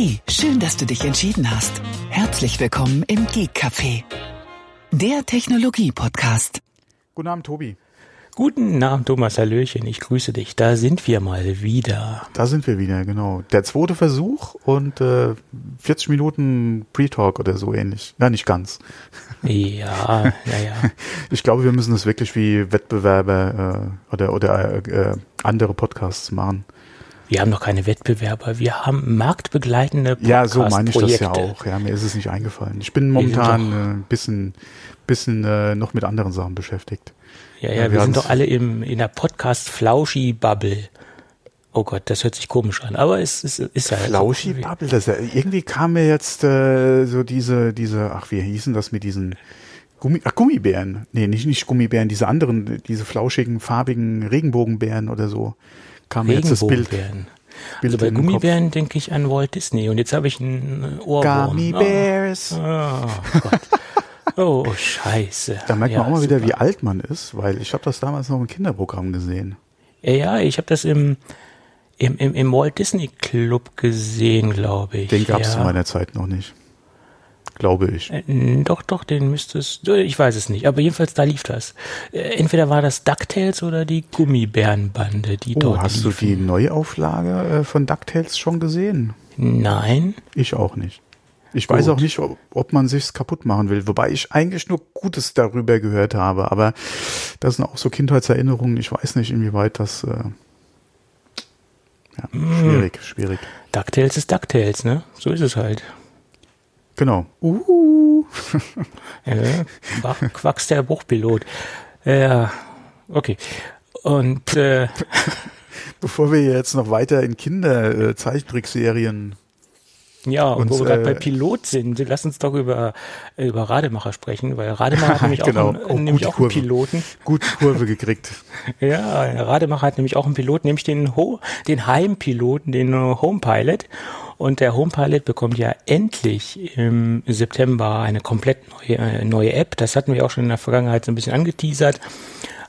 Hey, schön, dass du dich entschieden hast. Herzlich willkommen im Geek Café, der Technologie-Podcast. Guten Abend, Tobi. Guten Abend, Thomas Hallöchen. Ich grüße dich. Da sind wir mal wieder. Da sind wir wieder, genau. Der zweite Versuch und äh, 40 Minuten Pre-Talk oder so ähnlich. Ja, nicht ganz. Ja, ja, ja. Ich glaube, wir müssen das wirklich wie Wettbewerber äh, oder, oder äh, andere Podcasts machen. Wir haben noch keine Wettbewerber. Wir haben marktbegleitende Podcasts. Ja, so meine ich das ja auch. Ja, mir ist es nicht eingefallen. Ich bin momentan äh, ein bisschen, bisschen äh, noch mit anderen Sachen beschäftigt. Ja, ja, ja wir, wir sind doch alle im, in der Podcast-Flauschi-Bubble. Oh Gott, das hört sich komisch an, aber es, es ist ja. Flauschi-Bubble, das irgendwie kam mir jetzt äh, so diese, diese, ach, wie hießen das mit diesen Gummi, ach, Gummibären. Nee, nicht, nicht Gummibären, diese anderen, diese flauschigen, farbigen Regenbogenbären oder so. Kam mir jetzt das Bild. Bild also bei Gummibären denke ich an Walt Disney und jetzt habe ich einen Ohrwurm. Gummy Bears. Oh, oh Gott. Oh, scheiße. Da merkt man auch mal wieder, wie alt man ist, weil ich habe das damals noch im Kinderprogramm gesehen. Ja, ja ich habe das im, im, im, im Walt Disney Club gesehen, glaube ich. Den gab es ja. zu meiner Zeit noch nicht. Glaube ich. Äh, doch, doch, den müsste es. Ich weiß es nicht, aber jedenfalls da lief das. Äh, entweder war das DuckTales oder die Gummibärenbande, die oh, dort. Hast liefen. du die Neuauflage äh, von DuckTales schon gesehen? Nein. Ich auch nicht. Ich Gut. weiß auch nicht, ob, ob man sich's kaputt machen will, wobei ich eigentlich nur Gutes darüber gehört habe, aber das sind auch so Kindheitserinnerungen. Ich weiß nicht, inwieweit das äh, ja, mm. schwierig, schwierig. DuckTales ist DuckTales, ne? So ist es halt. Genau. Uh. ja, Quacks der Bruchpilot. Ja, okay. Und äh, bevor wir jetzt noch weiter in Kinder-Zeichentrickserien äh, ja, und, wo wir gerade bei äh, Pilot sind, lass uns doch über, über Rademacher sprechen, weil Rademacher hat nämlich genau. auch, einen, nämlich auch einen Piloten. Gut Kurve gekriegt. ja, Rademacher hat nämlich auch einen Piloten, nämlich den, Ho den Heimpiloten, den Home Pilot. Und der Home Pilot bekommt ja endlich im September eine komplett neue, äh, neue App. Das hatten wir auch schon in der Vergangenheit so ein bisschen angeteasert.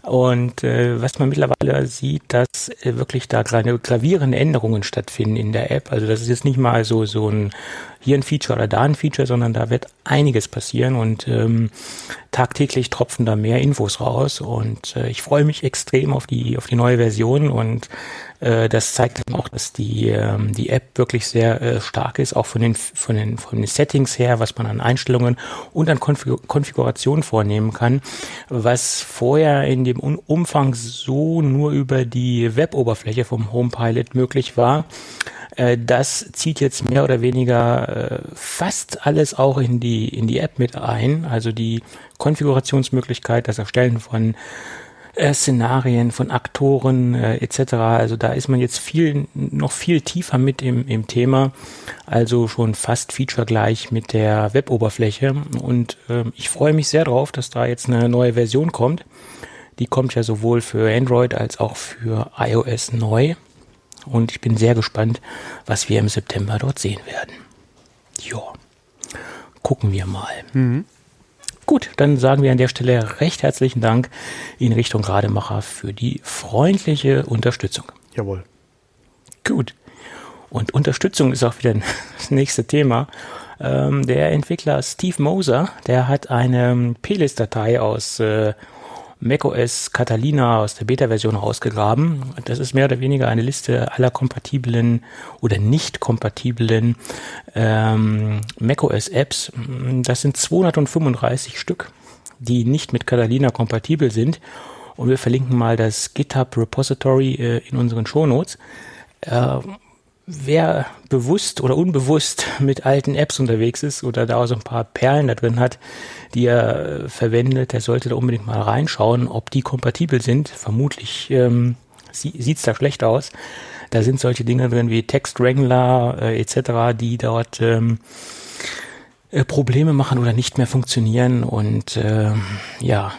Und äh, was man mittlerweile sieht, dass äh, wirklich da kleine gravierende Änderungen stattfinden in der App. Also das ist jetzt nicht mal so so ein hier ein Feature oder da ein Feature, sondern da wird einiges passieren und ähm, tagtäglich tropfen da mehr Infos raus. Und äh, ich freue mich extrem auf die auf die neue Version und äh, das zeigt dann auch, dass die, ähm, die App wirklich sehr äh, stark ist, auch von den, von, den, von den Settings her, was man an Einstellungen und an Konfig Konfiguration vornehmen kann, was vorher in dem Umfang so nur über die Web-Oberfläche vom HomePilot möglich war äh, das zieht jetzt mehr oder weniger fast alles auch in die in die App mit ein, also die Konfigurationsmöglichkeit, das Erstellen von äh, Szenarien, von Aktoren äh, etc. Also da ist man jetzt viel, noch viel tiefer mit im, im Thema, also schon fast featuregleich mit der Web-Oberfläche. Und äh, ich freue mich sehr drauf, dass da jetzt eine neue Version kommt. Die kommt ja sowohl für Android als auch für iOS neu. Und ich bin sehr gespannt, was wir im September dort sehen werden. Ja, gucken wir mal. Mhm. Gut, dann sagen wir an der Stelle recht herzlichen Dank in Richtung Rademacher für die freundliche Unterstützung. Jawohl. Gut. Und Unterstützung ist auch wieder das nächste Thema. Ähm, der Entwickler Steve Moser, der hat eine Plist-Datei aus äh, macOS Catalina aus der Beta-Version rausgegraben. Das ist mehr oder weniger eine Liste aller kompatiblen oder nicht kompatiblen ähm, macOS-Apps. Das sind 235 Stück, die nicht mit Catalina kompatibel sind. Und wir verlinken mal das GitHub Repository äh, in unseren Shownotes. Äh, wer bewusst oder unbewusst mit alten Apps unterwegs ist oder da so ein paar Perlen da drin hat, die er äh, verwendet, der sollte da unbedingt mal reinschauen, ob die kompatibel sind. Vermutlich ähm, sie, sieht's da schlecht aus. Da sind solche Dinge drin wie Text Wrangler äh, etc., die dort ähm, äh, Probleme machen oder nicht mehr funktionieren und äh, ja,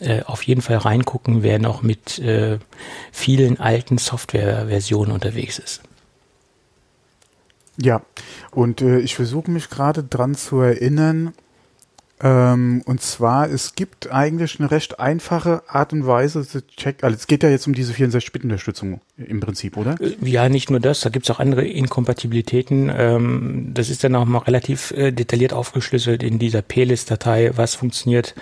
äh, auf jeden Fall reingucken, wer noch mit äh, vielen alten Softwareversionen unterwegs ist. Ja, und äh, ich versuche mich gerade dran zu erinnern, Ähm, und zwar, es gibt eigentlich eine recht einfache Art und Weise zu checken. Also es geht ja jetzt um diese 64-Bit-Unterstützung im Prinzip, oder? Äh, ja, nicht nur das, da gibt es auch andere Inkompatibilitäten. Ähm, das ist dann auch mal relativ äh, detailliert aufgeschlüsselt in dieser Plist-Datei, was funktioniert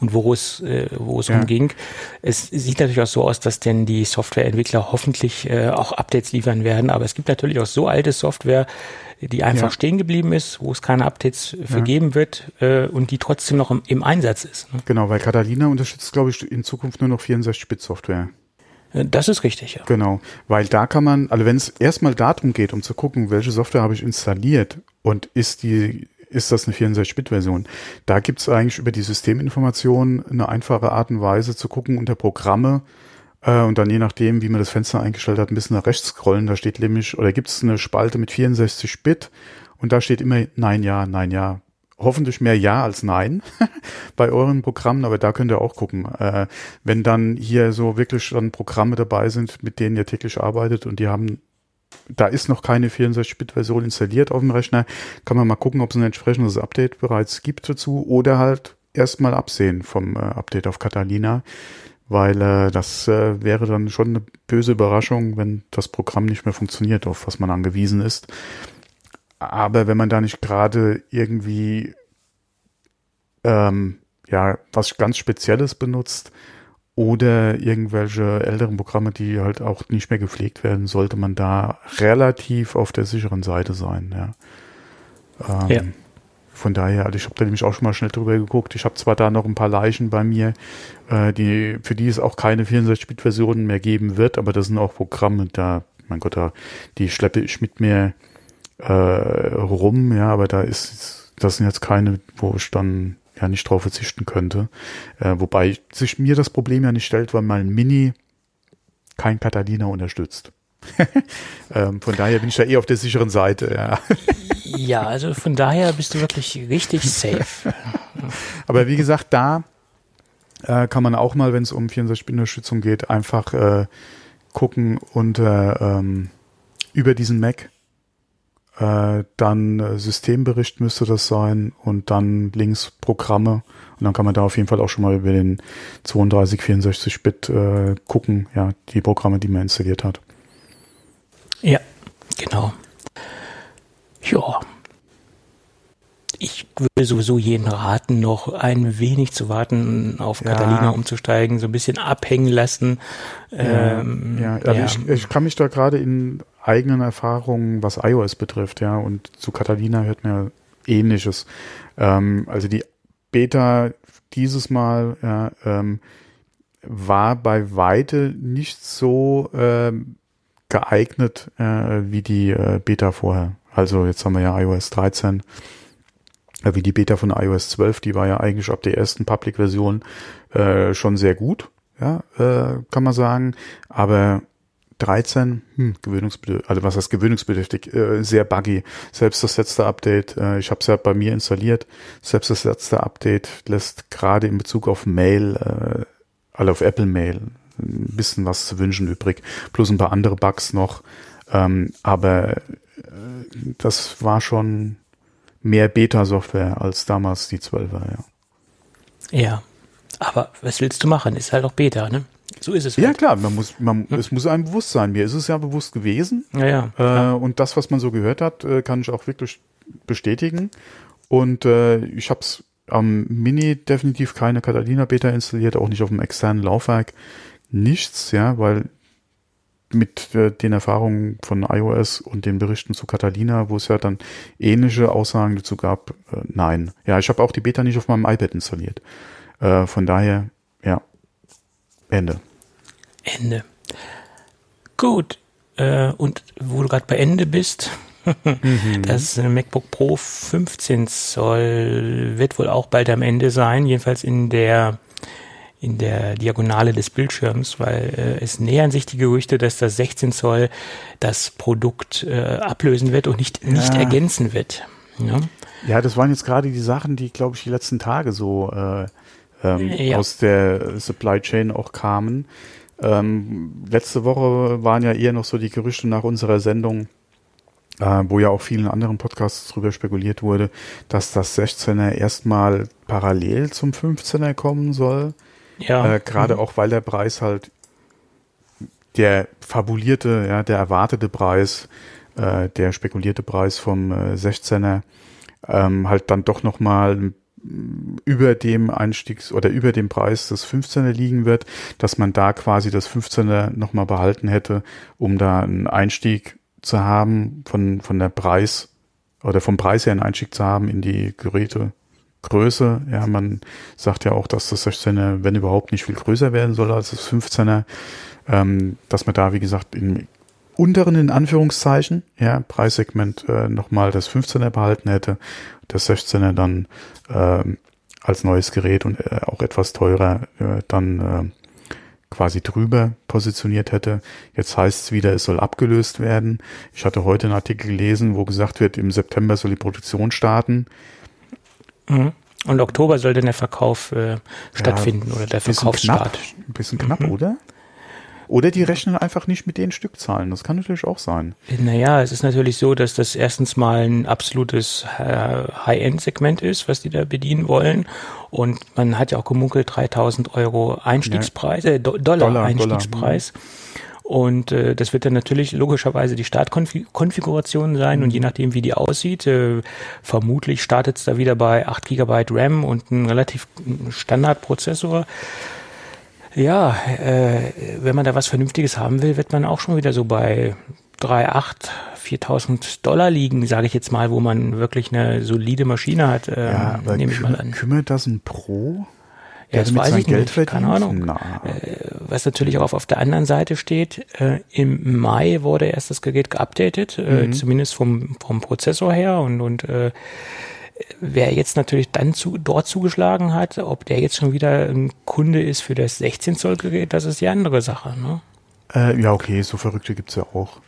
und wo es, äh, wo es ja. umging. Es sieht natürlich auch so aus, dass denn die Softwareentwickler hoffentlich äh, auch Updates liefern werden, aber es gibt natürlich auch so alte Software, die einfach ja. stehen geblieben ist, wo es keine Updates für ja. geben wird äh, und die trotzdem noch im, im Einsatz ist. Ne? Genau, weil Catalina unterstützt, glaube ich, in Zukunft nur noch 64-Bit-Software. Äh, das ist richtig, ja. Genau, weil da kann man, also wenn es erstmal darum geht, um zu gucken, welche Software habe ich installiert und ist die ist das eine 64-Bit-Version. Da gibt es eigentlich über die Systeminformation eine einfache Art und Weise zu gucken unter Programme, äh, und dann je nachdem, wie man das Fenster eingestellt hat, ein bisschen nach rechts scrollen. Da steht nämlich, oder gibt es eine Spalte mit 64 Bit und da steht immer Nein, Ja, Nein, Ja. Hoffentlich mehr Ja als Nein bei euren Programmen, aber da könnt ihr auch gucken. Äh, wenn dann hier so wirklich dann Programme dabei sind, mit denen ihr täglich arbeitet und die haben da ist noch keine 64-Bit-Version installiert auf dem Rechner, kann man mal gucken, ob es ein entsprechendes Update bereits gibt dazu oder halt erstmal absehen vom äh, Update auf Catalina weil äh, das äh, wäre dann schon eine böse Überraschung, wenn das Programm nicht mehr funktioniert, auf was man angewiesen ist. Aber wenn man da nicht gerade irgendwie ähm, ja was ganz Spezielles benutzt oder irgendwelche älteren Programme, die halt auch nicht mehr gepflegt werden, sollte man da relativ auf der sicheren Seite sein. Ja. Ähm, ja. Von daher, also ich habe da nämlich auch schon mal schnell drüber geguckt. Ich habe zwar da noch ein paar Leichen bei mir, äh, die, für die es auch keine 64-Bit-Versionen mehr geben wird, aber das sind auch Programme, da, mein Gott, da, die schleppe ich mit mir äh, rum, ja, aber da ist, das sind jetzt keine, wo ich dann ja nicht drauf verzichten könnte. Äh, wobei sich mir das Problem ja nicht stellt, weil mein Mini kein Catalina unterstützt. ähm, von daher bin ich da eh auf der sicheren Seite, ja. Ja, also von daher bist du wirklich richtig safe. Aber wie gesagt, da äh, kann man auch mal, wenn es um 64-Bit-Unterstützung geht, einfach äh, gucken unter ähm, über diesen Mac. Äh, dann äh, Systembericht müsste das sein und dann links Programme. Und dann kann man da auf jeden Fall auch schon mal über den 32, 64-Bit äh, gucken, ja, die Programme, die man installiert hat. Ja, genau. Ja. Ich würde sowieso jeden raten, noch ein wenig zu warten, auf ja. Catalina umzusteigen, so ein bisschen abhängen lassen. Ja, ähm, ja. Also ja. Ich, ich kann mich da gerade in eigenen Erfahrungen, was iOS betrifft, ja, und zu Catalina hört mir ähnliches. Ähm, also die Beta dieses Mal ja, ähm, war bei Weite nicht so ähm, geeignet äh, wie die äh, Beta vorher. Also jetzt haben wir ja iOS 13, äh, wie die Beta von iOS 12, die war ja eigentlich ab der ersten Public-Version äh, schon sehr gut, ja, äh, kann man sagen. Aber 13, hm, gewöhnungsbedürftig, also was heißt gewöhnungsbedürftig, äh, sehr buggy. Selbst das letzte Update, äh, ich habe es ja bei mir installiert, selbst das letzte Update lässt gerade in Bezug auf Mail, äh, also auf Apple Mail, ein bisschen was zu wünschen übrig, plus ein paar andere Bugs noch. Ähm, aber äh, das war schon mehr Beta-Software als damals die 12er, ja. Ja, aber was willst du machen? Ist halt auch Beta, ne? So ist es. Ja, halt. klar, man muss, man, hm. es muss einem bewusst sein. Mir ist es ja bewusst gewesen. Ja, ja. Äh, und das, was man so gehört hat, äh, kann ich auch wirklich bestätigen. Und äh, ich habe es am Mini definitiv keine Catalina Beta installiert, auch nicht auf dem externen Laufwerk nichts, ja, weil mit äh, den Erfahrungen von iOS und den Berichten zu Catalina, wo es ja dann ähnliche Aussagen dazu gab, äh, nein. Ja, ich habe auch die Beta nicht auf meinem iPad installiert. Äh, von daher, ja, Ende. Ende. Gut. Äh, und wo du gerade bei Ende bist, mhm. das MacBook Pro 15 Zoll wird wohl auch bald am Ende sein, jedenfalls in der in der Diagonale des Bildschirms, weil äh, es nähern sich die Gerüchte, dass das 16 Zoll das Produkt äh, ablösen wird und nicht, nicht ergänzen wird. Ja? ja, das waren jetzt gerade die Sachen, die, glaube ich, die letzten Tage so äh, ähm, ja. aus der Supply Chain auch kamen. Ähm, letzte Woche waren ja eher noch so die Gerüchte nach unserer Sendung, äh, wo ja auch vielen anderen Podcasts drüber spekuliert wurde, dass das 16er erstmal parallel zum 15er kommen soll. Ja. Äh, Gerade Mhm. auch, weil der Preis halt der fabulierte, ja, der erwartete Preis, äh, der spekulierte Preis vom äh, 16er ähm, halt dann doch nochmal über dem Einstiegs- oder über dem Preis des 15er liegen wird, dass man da quasi das 15er nochmal behalten hätte, um da einen Einstieg zu haben von, von der Preis oder vom Preis her einen Einstieg zu haben in die Gerätegröße. Ja, man sagt ja auch, dass das 16er, wenn überhaupt, nicht viel größer werden soll als das 15er, ähm, dass man da, wie gesagt, im unteren, in Anführungszeichen, ja, Preissegment äh, nochmal das 15er behalten hätte, das 16er dann ähm, als neues Gerät und äh, auch etwas teurer äh, dann äh, quasi drüber positioniert hätte. Jetzt heißt es wieder, es soll abgelöst werden. Ich hatte heute einen Artikel gelesen, wo gesagt wird, im September soll die Produktion starten. Mhm. Und Oktober soll dann der Verkauf äh, stattfinden oder der Verkaufsstart. knapp, ein bisschen knapp, oder? Oder die rechnen einfach nicht mit den Stückzahlen. Das kann natürlich auch sein. Naja, es ist natürlich so, dass das erstens mal ein absolutes äh, High-End-Segment ist, was die da bedienen wollen. Und man hat ja auch gemunkelt 3000 Euro Einstiegspreis, äh, Do Dollar, Dollar, Einstiegspreis. Und äh, das wird dann natürlich logischerweise die Startkonfiguration sein und je nachdem, wie die aussieht, äh, vermutlich startet es da wieder bei 8 GB RAM und ein relativ Standardprozessor. Ja, äh, wenn man da was Vernünftiges haben will, wird man auch schon wieder so bei 3,8, 4000 Dollar liegen, sage ich jetzt mal, wo man wirklich eine solide Maschine hat, äh, Ja, aber nehme ich mal an. kümmert das ein Pro? Ja, das weiß ich Geld nicht, verdient? keine Ahnung. Na, Was natürlich auch auf der anderen Seite steht, äh, im Mai wurde erst das Gerät geupdatet, äh, Mhm. zumindest vom, vom Prozessor her und, und äh, wer jetzt natürlich dann zu, dort zugeschlagen hat, ob der jetzt schon wieder ein Kunde ist für das 16 Zoll Gerät, das ist die andere Sache. Ne? äh, ja, okay, so Verrückte gibt's ja auch.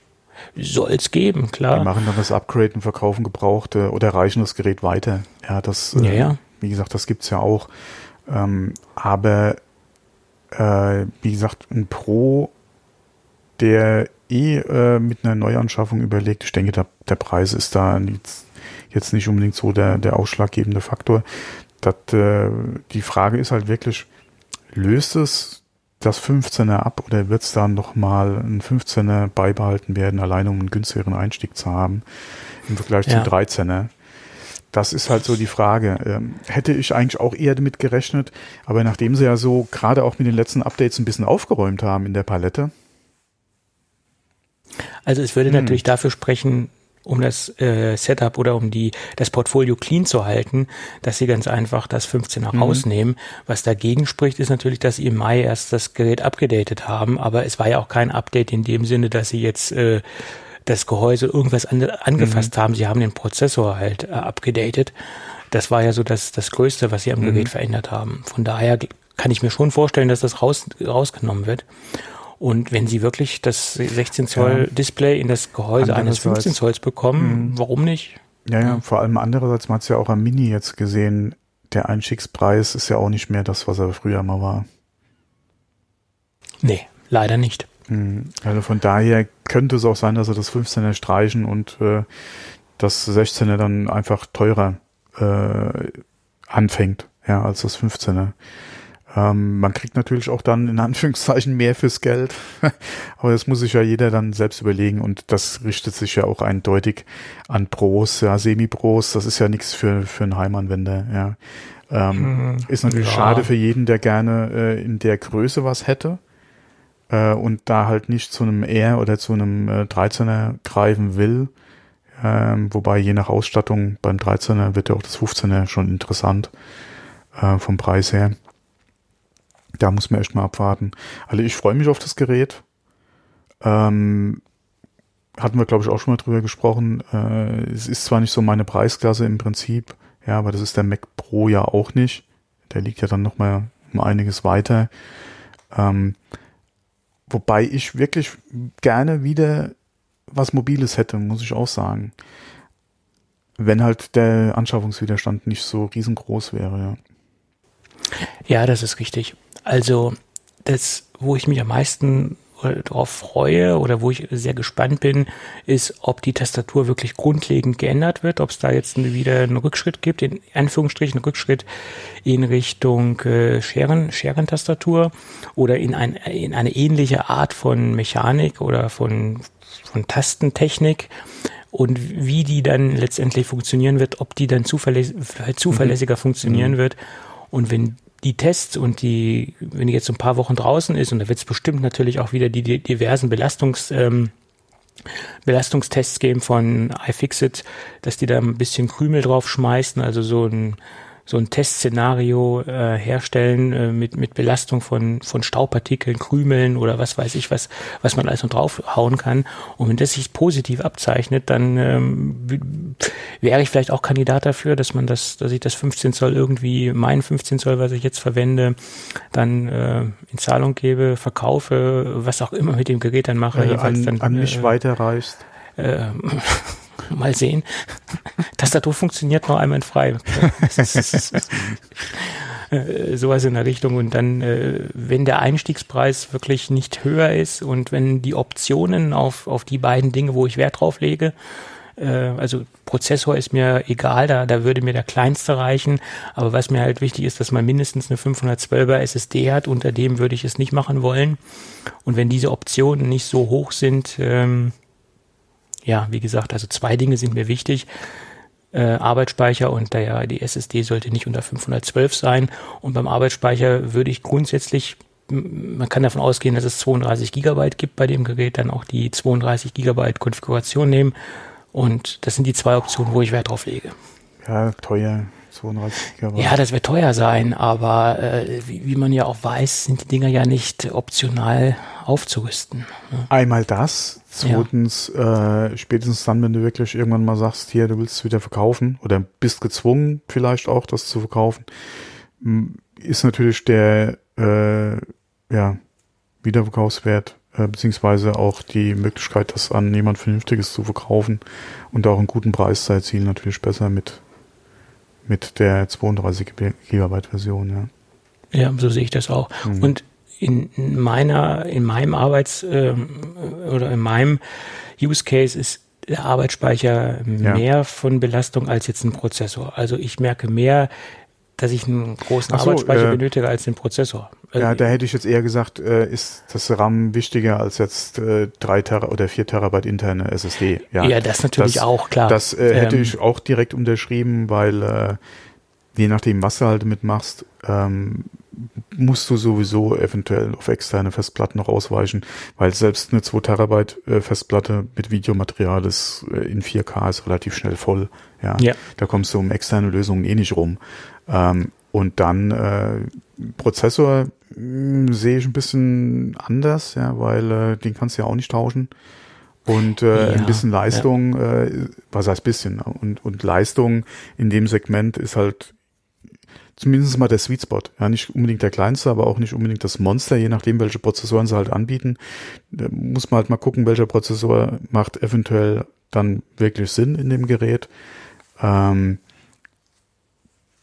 Soll es geben, Die klar. machen dann das Upgrade und verkaufen gebrauchte oder reichen das Gerät weiter. Ja, das, Ja, äh, ja. wie gesagt, das gibt's ja auch. Ähm, aber äh, wie gesagt, ein Pro, der eh äh, mit einer Neuanschaffung überlegt, ich denke, der, der Preis ist da jetzt, jetzt nicht unbedingt so der, der ausschlaggebende Faktor. Das, äh, die Frage ist halt wirklich, löst es das 15er ab oder wird es dann nochmal ein 15er beibehalten werden, allein um einen günstigeren Einstieg zu haben im Vergleich Ja. zum 13er? Das ist halt so die Frage. Ähm, hätte ich eigentlich auch eher damit gerechnet, aber nachdem sie ja so gerade auch mit den letzten Updates ein bisschen aufgeräumt haben in der Palette, Also es würde Hm. natürlich dafür sprechen, um das äh, Setup oder um die das Portfolio clean zu halten, dass sie ganz einfach das 15er Mhm. rausnehmen. Was dagegen spricht, ist natürlich, dass sie im Mai erst das Gerät abgedatet haben, aber es war ja auch kein Update in dem Sinne, dass sie jetzt äh, das Gehäuse irgendwas an, angefasst haben. Sie haben den Prozessor halt äh, abgedatet. Das war ja so das, das Größte, was sie am Gerät verändert haben. Von daher kann ich mir schon vorstellen, dass das raus, rausgenommen wird. Und wenn sie wirklich das 16 Zoll Display in das Gehäuse eines Andererseits- 15 Zolls bekommen, warum nicht? ja, ja, vor allem andererseits, man hat es ja auch am Mini jetzt gesehen, der Einstiegspreis ist ja auch nicht mehr das, was er früher mal war. Nee, leider nicht. Mhm. Also von daher könnte es auch sein, dass sie das 15er streichen und äh, das 16er dann einfach teurer äh, anfängt, ja, als das 15er. Ähm, man kriegt natürlich auch dann in Anführungszeichen mehr fürs Geld, aber das muss sich ja jeder dann selbst überlegen und das richtet sich ja auch eindeutig an Pros, ja, Semi-Pros, das ist ja nichts für, für einen Heimanwender, ja. Ähm, ist natürlich ja. schade für jeden, der gerne äh, in der Größe was hätte äh, und da halt nicht zu einem R oder zu einem äh, 13er greifen will. Ähm, wobei je nach Ausstattung beim 13er wird ja auch das 15er schon interessant äh, vom Preis her. Da muss man echt mal abwarten. Also ich freue mich auf das Gerät. Ähm, hatten wir, glaube ich, auch schon mal drüber gesprochen. Äh, es ist zwar nicht so meine Preisklasse im Prinzip, ja, aber das ist der Mac Pro ja auch nicht. Der liegt ja dann noch mal um einiges weiter. Ähm, wobei ich wirklich gerne wieder was Mobiles hätte, muss ich auch sagen. Wenn halt der Anschaffungswiderstand nicht so riesengroß wäre, ja. Ja, das ist richtig. Also das, wo ich mich am meisten darauf freue oder wo ich sehr gespannt bin, ist, ob die Tastatur wirklich grundlegend geändert wird, ob es da jetzt wieder einen Rückschritt gibt, in Anführungsstrichen einen Rückschritt in Richtung äh, Scheren, Scherentastatur oder in, ein, in eine ähnliche Art von Mechanik oder von, von Tastentechnik und wie die dann letztendlich funktionieren wird, ob die dann zuverläss zuverlässiger mhm. funktionieren mhm. wird. Und wenn die Tests und die, wenn die jetzt so ein paar Wochen draußen ist, und da wird es bestimmt natürlich auch wieder die, die diversen Belastungs, ähm, Belastungstests geben von iFixit, dass die da ein bisschen Krümel drauf schmeißen, also so ein so ein Testszenario äh, herstellen äh, mit, mit Belastung von, von Staubpartikeln, Krümeln oder was weiß ich, was, was man alles noch draufhauen kann. Und wenn das sich positiv abzeichnet, dann ähm, wäre ich vielleicht auch Kandidat dafür, dass man das, dass ich das 15 Zoll irgendwie, mein 15 Zoll, was ich jetzt verwende, dann äh, in Zahlung gebe, verkaufe, was auch immer mit dem Gerät dann mache. Äh, an, dann, an mich äh, weiterreichst. Äh, Mal sehen. Tastatur funktioniert noch einmal frei. Äh, sowas in der Richtung. Und dann, äh, wenn der Einstiegspreis wirklich nicht höher ist und wenn die Optionen auf, auf die beiden Dinge, wo ich Wert drauf lege, äh, also Prozessor ist mir egal, da, da würde mir der kleinste reichen. Aber was mir halt wichtig ist, dass man mindestens eine 512er SSD hat. Unter dem würde ich es nicht machen wollen. Und wenn diese Optionen nicht so hoch sind, ähm, ja, wie gesagt, also zwei Dinge sind mir wichtig. Äh, Arbeitsspeicher und der, die SSD sollte nicht unter 512 sein. Und beim Arbeitsspeicher würde ich grundsätzlich, man kann davon ausgehen, dass es 32 Gigabyte gibt bei dem Gerät, dann auch die 32 Gigabyte Konfiguration nehmen. Und das sind die zwei Optionen, wo ich Wert drauf lege. Ja, teuer. 32 Gigabyte. Ja, das wird teuer sein, aber äh, wie, wie, man ja auch weiß, sind die Dinger ja nicht optional aufzurüsten. Ne? Einmal das. Zweitens, ja. äh, spätestens dann, wenn du wirklich irgendwann mal sagst, hier, du willst es wieder verkaufen oder bist gezwungen, vielleicht auch das zu verkaufen, ist natürlich der äh, ja, Wiederverkaufswert äh, beziehungsweise auch die Möglichkeit, das an jemand Vernünftiges zu verkaufen und auch einen guten Preis zu erzielen, natürlich besser mit mit der 32 Gigabyte Version, ja. Ja, so sehe ich das auch. Mhm. Und in meiner, in meinem Arbeits- äh, oder in meinem Use Case ist der Arbeitsspeicher ja. mehr von Belastung als jetzt ein Prozessor. Also ich merke mehr, dass ich einen großen so, Arbeitsspeicher äh, benötige als den Prozessor. Also ja, da hätte ich jetzt eher gesagt, äh, ist das RAM wichtiger als jetzt äh, 3 Ter oder 4 Terabyte interne SSD. Ja, ja das natürlich das, auch, klar. Das äh, hätte ähm, ich auch direkt unterschrieben, weil äh, je nachdem, was du halt mitmachst, ähm, musst du sowieso eventuell auf externe Festplatten noch ausweichen, weil selbst eine 2 Terabyte äh, Festplatte mit Videomaterial ist äh, in 4K ist relativ schnell voll. Ja, ja. da kommst du um externe Lösungen eh nicht rum. Ähm, und dann äh, Prozessor mh, hm, sehe ich ein bisschen anders, ja, weil äh, den kannst du ja auch nicht tauschen. Und äh, ja, ein bisschen Leistung, ja. äh, was heißt bisschen? Und, und Leistung in dem Segment ist halt zumindest mal der Sweet Spot. Ja, nicht unbedingt der kleinste, aber auch nicht unbedingt das Monster, je nachdem, welche Prozessoren sie halt anbieten. Da muss man halt mal gucken, welcher Prozessor macht eventuell dann wirklich Sinn in dem Gerät. Ähm,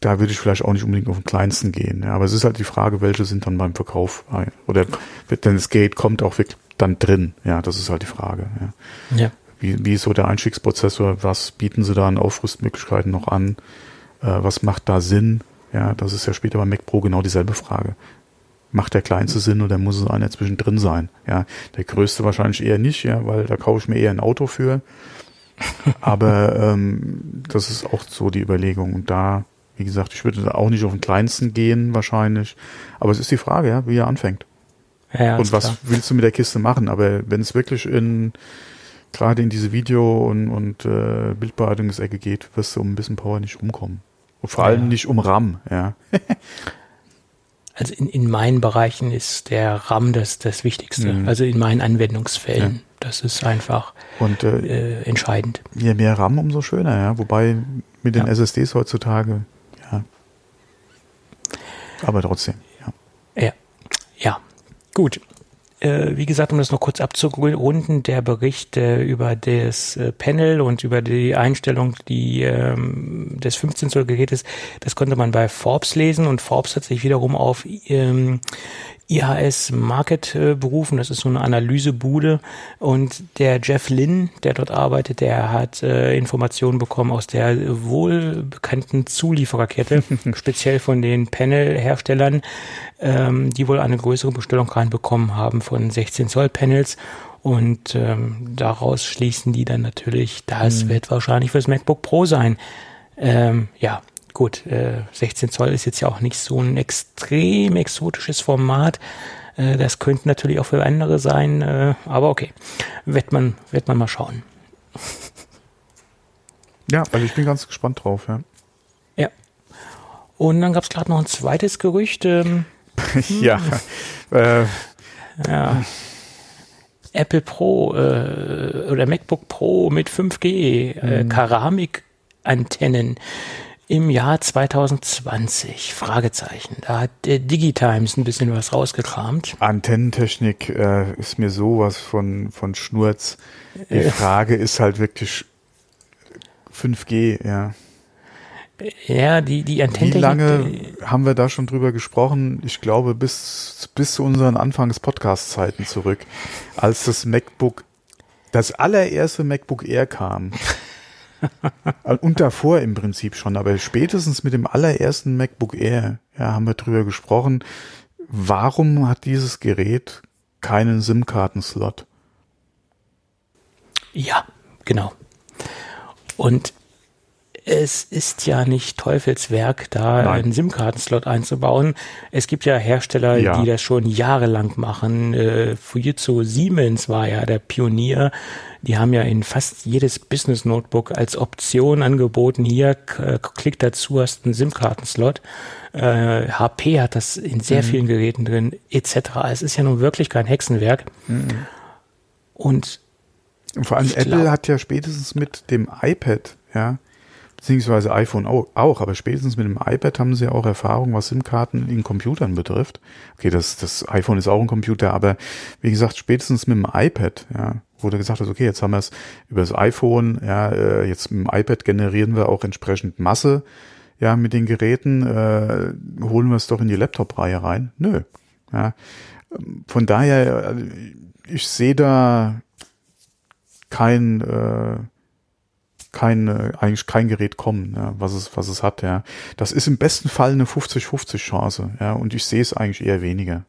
da würde ich vielleicht auch nicht unbedingt auf den kleinsten gehen. Ja, aber es ist halt die Frage, welche sind dann beim Verkauf oder denn das Gate kommt auch wirklich dann drin. Ja, das ist halt die Frage. Ja. ja. Wie, wie ist so der Einstiegsprozessor? Was bieten sie da an Aufrüstmöglichkeiten noch an? Äh, was macht da Sinn? Ja, das ist ja später beim Mac Pro genau dieselbe Frage. Macht der kleinste Sinn oder muss es einer zwischendrin sein? Ja, der größte wahrscheinlich eher nicht, ja, weil da kaufe ich mir eher ein Auto für. Aber ähm, das ist auch so die Überlegung. Und da wie gesagt, ich würde da auch nicht auf den kleinsten gehen wahrscheinlich. Aber es ist die Frage, ja, wie er anfängt. Ja, und was klar. willst du mit der Kiste machen? Aber wenn es wirklich in gerade in diese Video- und, und äh, Bildbearbeitungsecke geht, wirst du um ein bisschen Power nicht umkommen. Und vor allem ja. nicht um RAM, ja. also in, in meinen Bereichen ist der RAM das, das Wichtigste. Mhm. Also in meinen Anwendungsfällen. Ja. Das ist einfach und, äh, äh, entscheidend. Je mehr RAM, umso schöner, ja. Wobei mit den SSDs heutzutage aber trotzdem, ja. Ja, ja. gut. Äh, wie gesagt, um das noch kurz abzurunden, der Bericht äh, über das äh, Panel und über die Einstellung die, ähm, des 15 Zoll Gerätes, das konnte man bei Forbes lesen und Forbes hat sich wiederum auf ähm, IHS Market äh, berufen. Das ist so eine Analysebude. Und der Jeff Lynn, der dort arbeitet, der hat äh, Informationen bekommen aus der wohlbekannten Zuliefererkette, speziell von den Panel-Herstellern, ähm, die wohl eine größere Bestellung reinbekommen haben von 16 Zoll Panels. Und ähm, daraus schließen die dann natürlich, das mhm. wird wahrscheinlich fürs MacBook Pro sein. Ähm, ja, gut, äh, 16 Zoll ist jetzt ja auch nicht so ein extrem exotisches Format. Äh, das könnte natürlich auch für andere sein, äh, aber okay, wird man, wird man mal schauen. Ja, also ich bin ganz gespannt drauf, ja. Ja. Und dann gab es gerade noch ein zweites Gerücht. Ähm, ja. Äh, ja. Apple Pro äh, oder MacBook Pro mit 5G, äh, mhm. Keramikantennen im Jahr 2020? Fragezeichen. Da hat der Digitimes ein bisschen was rausgekramt. Antennentechnik äh, ist mir sowas von, von Schnurz. Die äh. Frage ist halt wirklich 5G, ja. Ja, die, die Antennentechnik. Wie lange haben wir da schon drüber gesprochen? Ich glaube, bis, bis zu unseren Anfangs Podcast-Zeiten zurück, als das MacBook, das allererste MacBook Air kam. Und davor im Prinzip schon, aber spätestens mit dem allerersten MacBook Air, ja, haben wir drüber gesprochen, warum hat dieses Gerät keinen SIM-Karten-Slot? Ja, genau. Und es ist ja nicht Teufelswerk, da Nein. einen SIM-Karten-Slot einzubauen. Es gibt ja Hersteller, ja. die das schon jahrelang machen. Äh, Fujitsu Siemens war ja der Pionier. Die haben ja in fast jedes Business Notebook als Option angeboten. Hier äh, klick dazu, hast einen SIM-Karten-Slot. Äh, HP hat das in sehr mhm. vielen Geräten drin, etc. Es ist ja nun wirklich kein Hexenwerk. Mhm. Und, Und vor allem Apple glaub, hat ja spätestens mit dem iPad, ja, beziehungsweise iPhone auch, aber spätestens mit dem iPad haben sie auch Erfahrung, was SIM-Karten in Computern betrifft. Okay, das, das iPhone ist auch ein Computer, aber wie gesagt, spätestens mit dem iPad, ja, wurde gesagt hat, okay, jetzt haben wir es über das iPhone, ja, äh, jetzt mit dem iPad generieren wir auch entsprechend Masse, ja, mit den Geräten, äh, holen wir es doch in die Laptop-Reihe rein. Nö. Ja. Von daher, äh, ich sehe da kein, äh, kein, eigentlich kein Gerät kommen, ja, was es, was es hat, ja. Das ist im besten Fall eine 50-50 Chance, ja, und ich sehe es eigentlich eher weniger.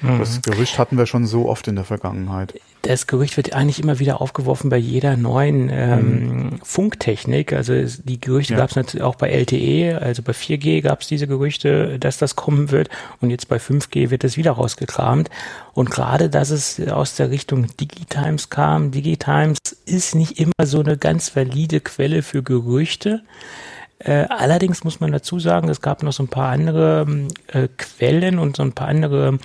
Mhm. Das Gerücht hatten wir schon so oft in der Vergangenheit. Das Gerücht wird eigentlich immer wieder aufgeworfen bei jeder neuen ähm, mhm. Funktechnik. Also die Gerüchte ja. gab es natürlich auch bei LTE, also bei 4G gab es diese Gerüchte, dass das kommen wird. Und jetzt bei 5G wird es wieder rausgekramt. Und gerade, dass es aus der Richtung Digitimes kam, Digitimes ist nicht immer so eine ganz valide Quelle für Gerüchte. Äh, allerdings muss man dazu sagen, es gab noch so ein paar andere äh, Quellen und so ein paar andere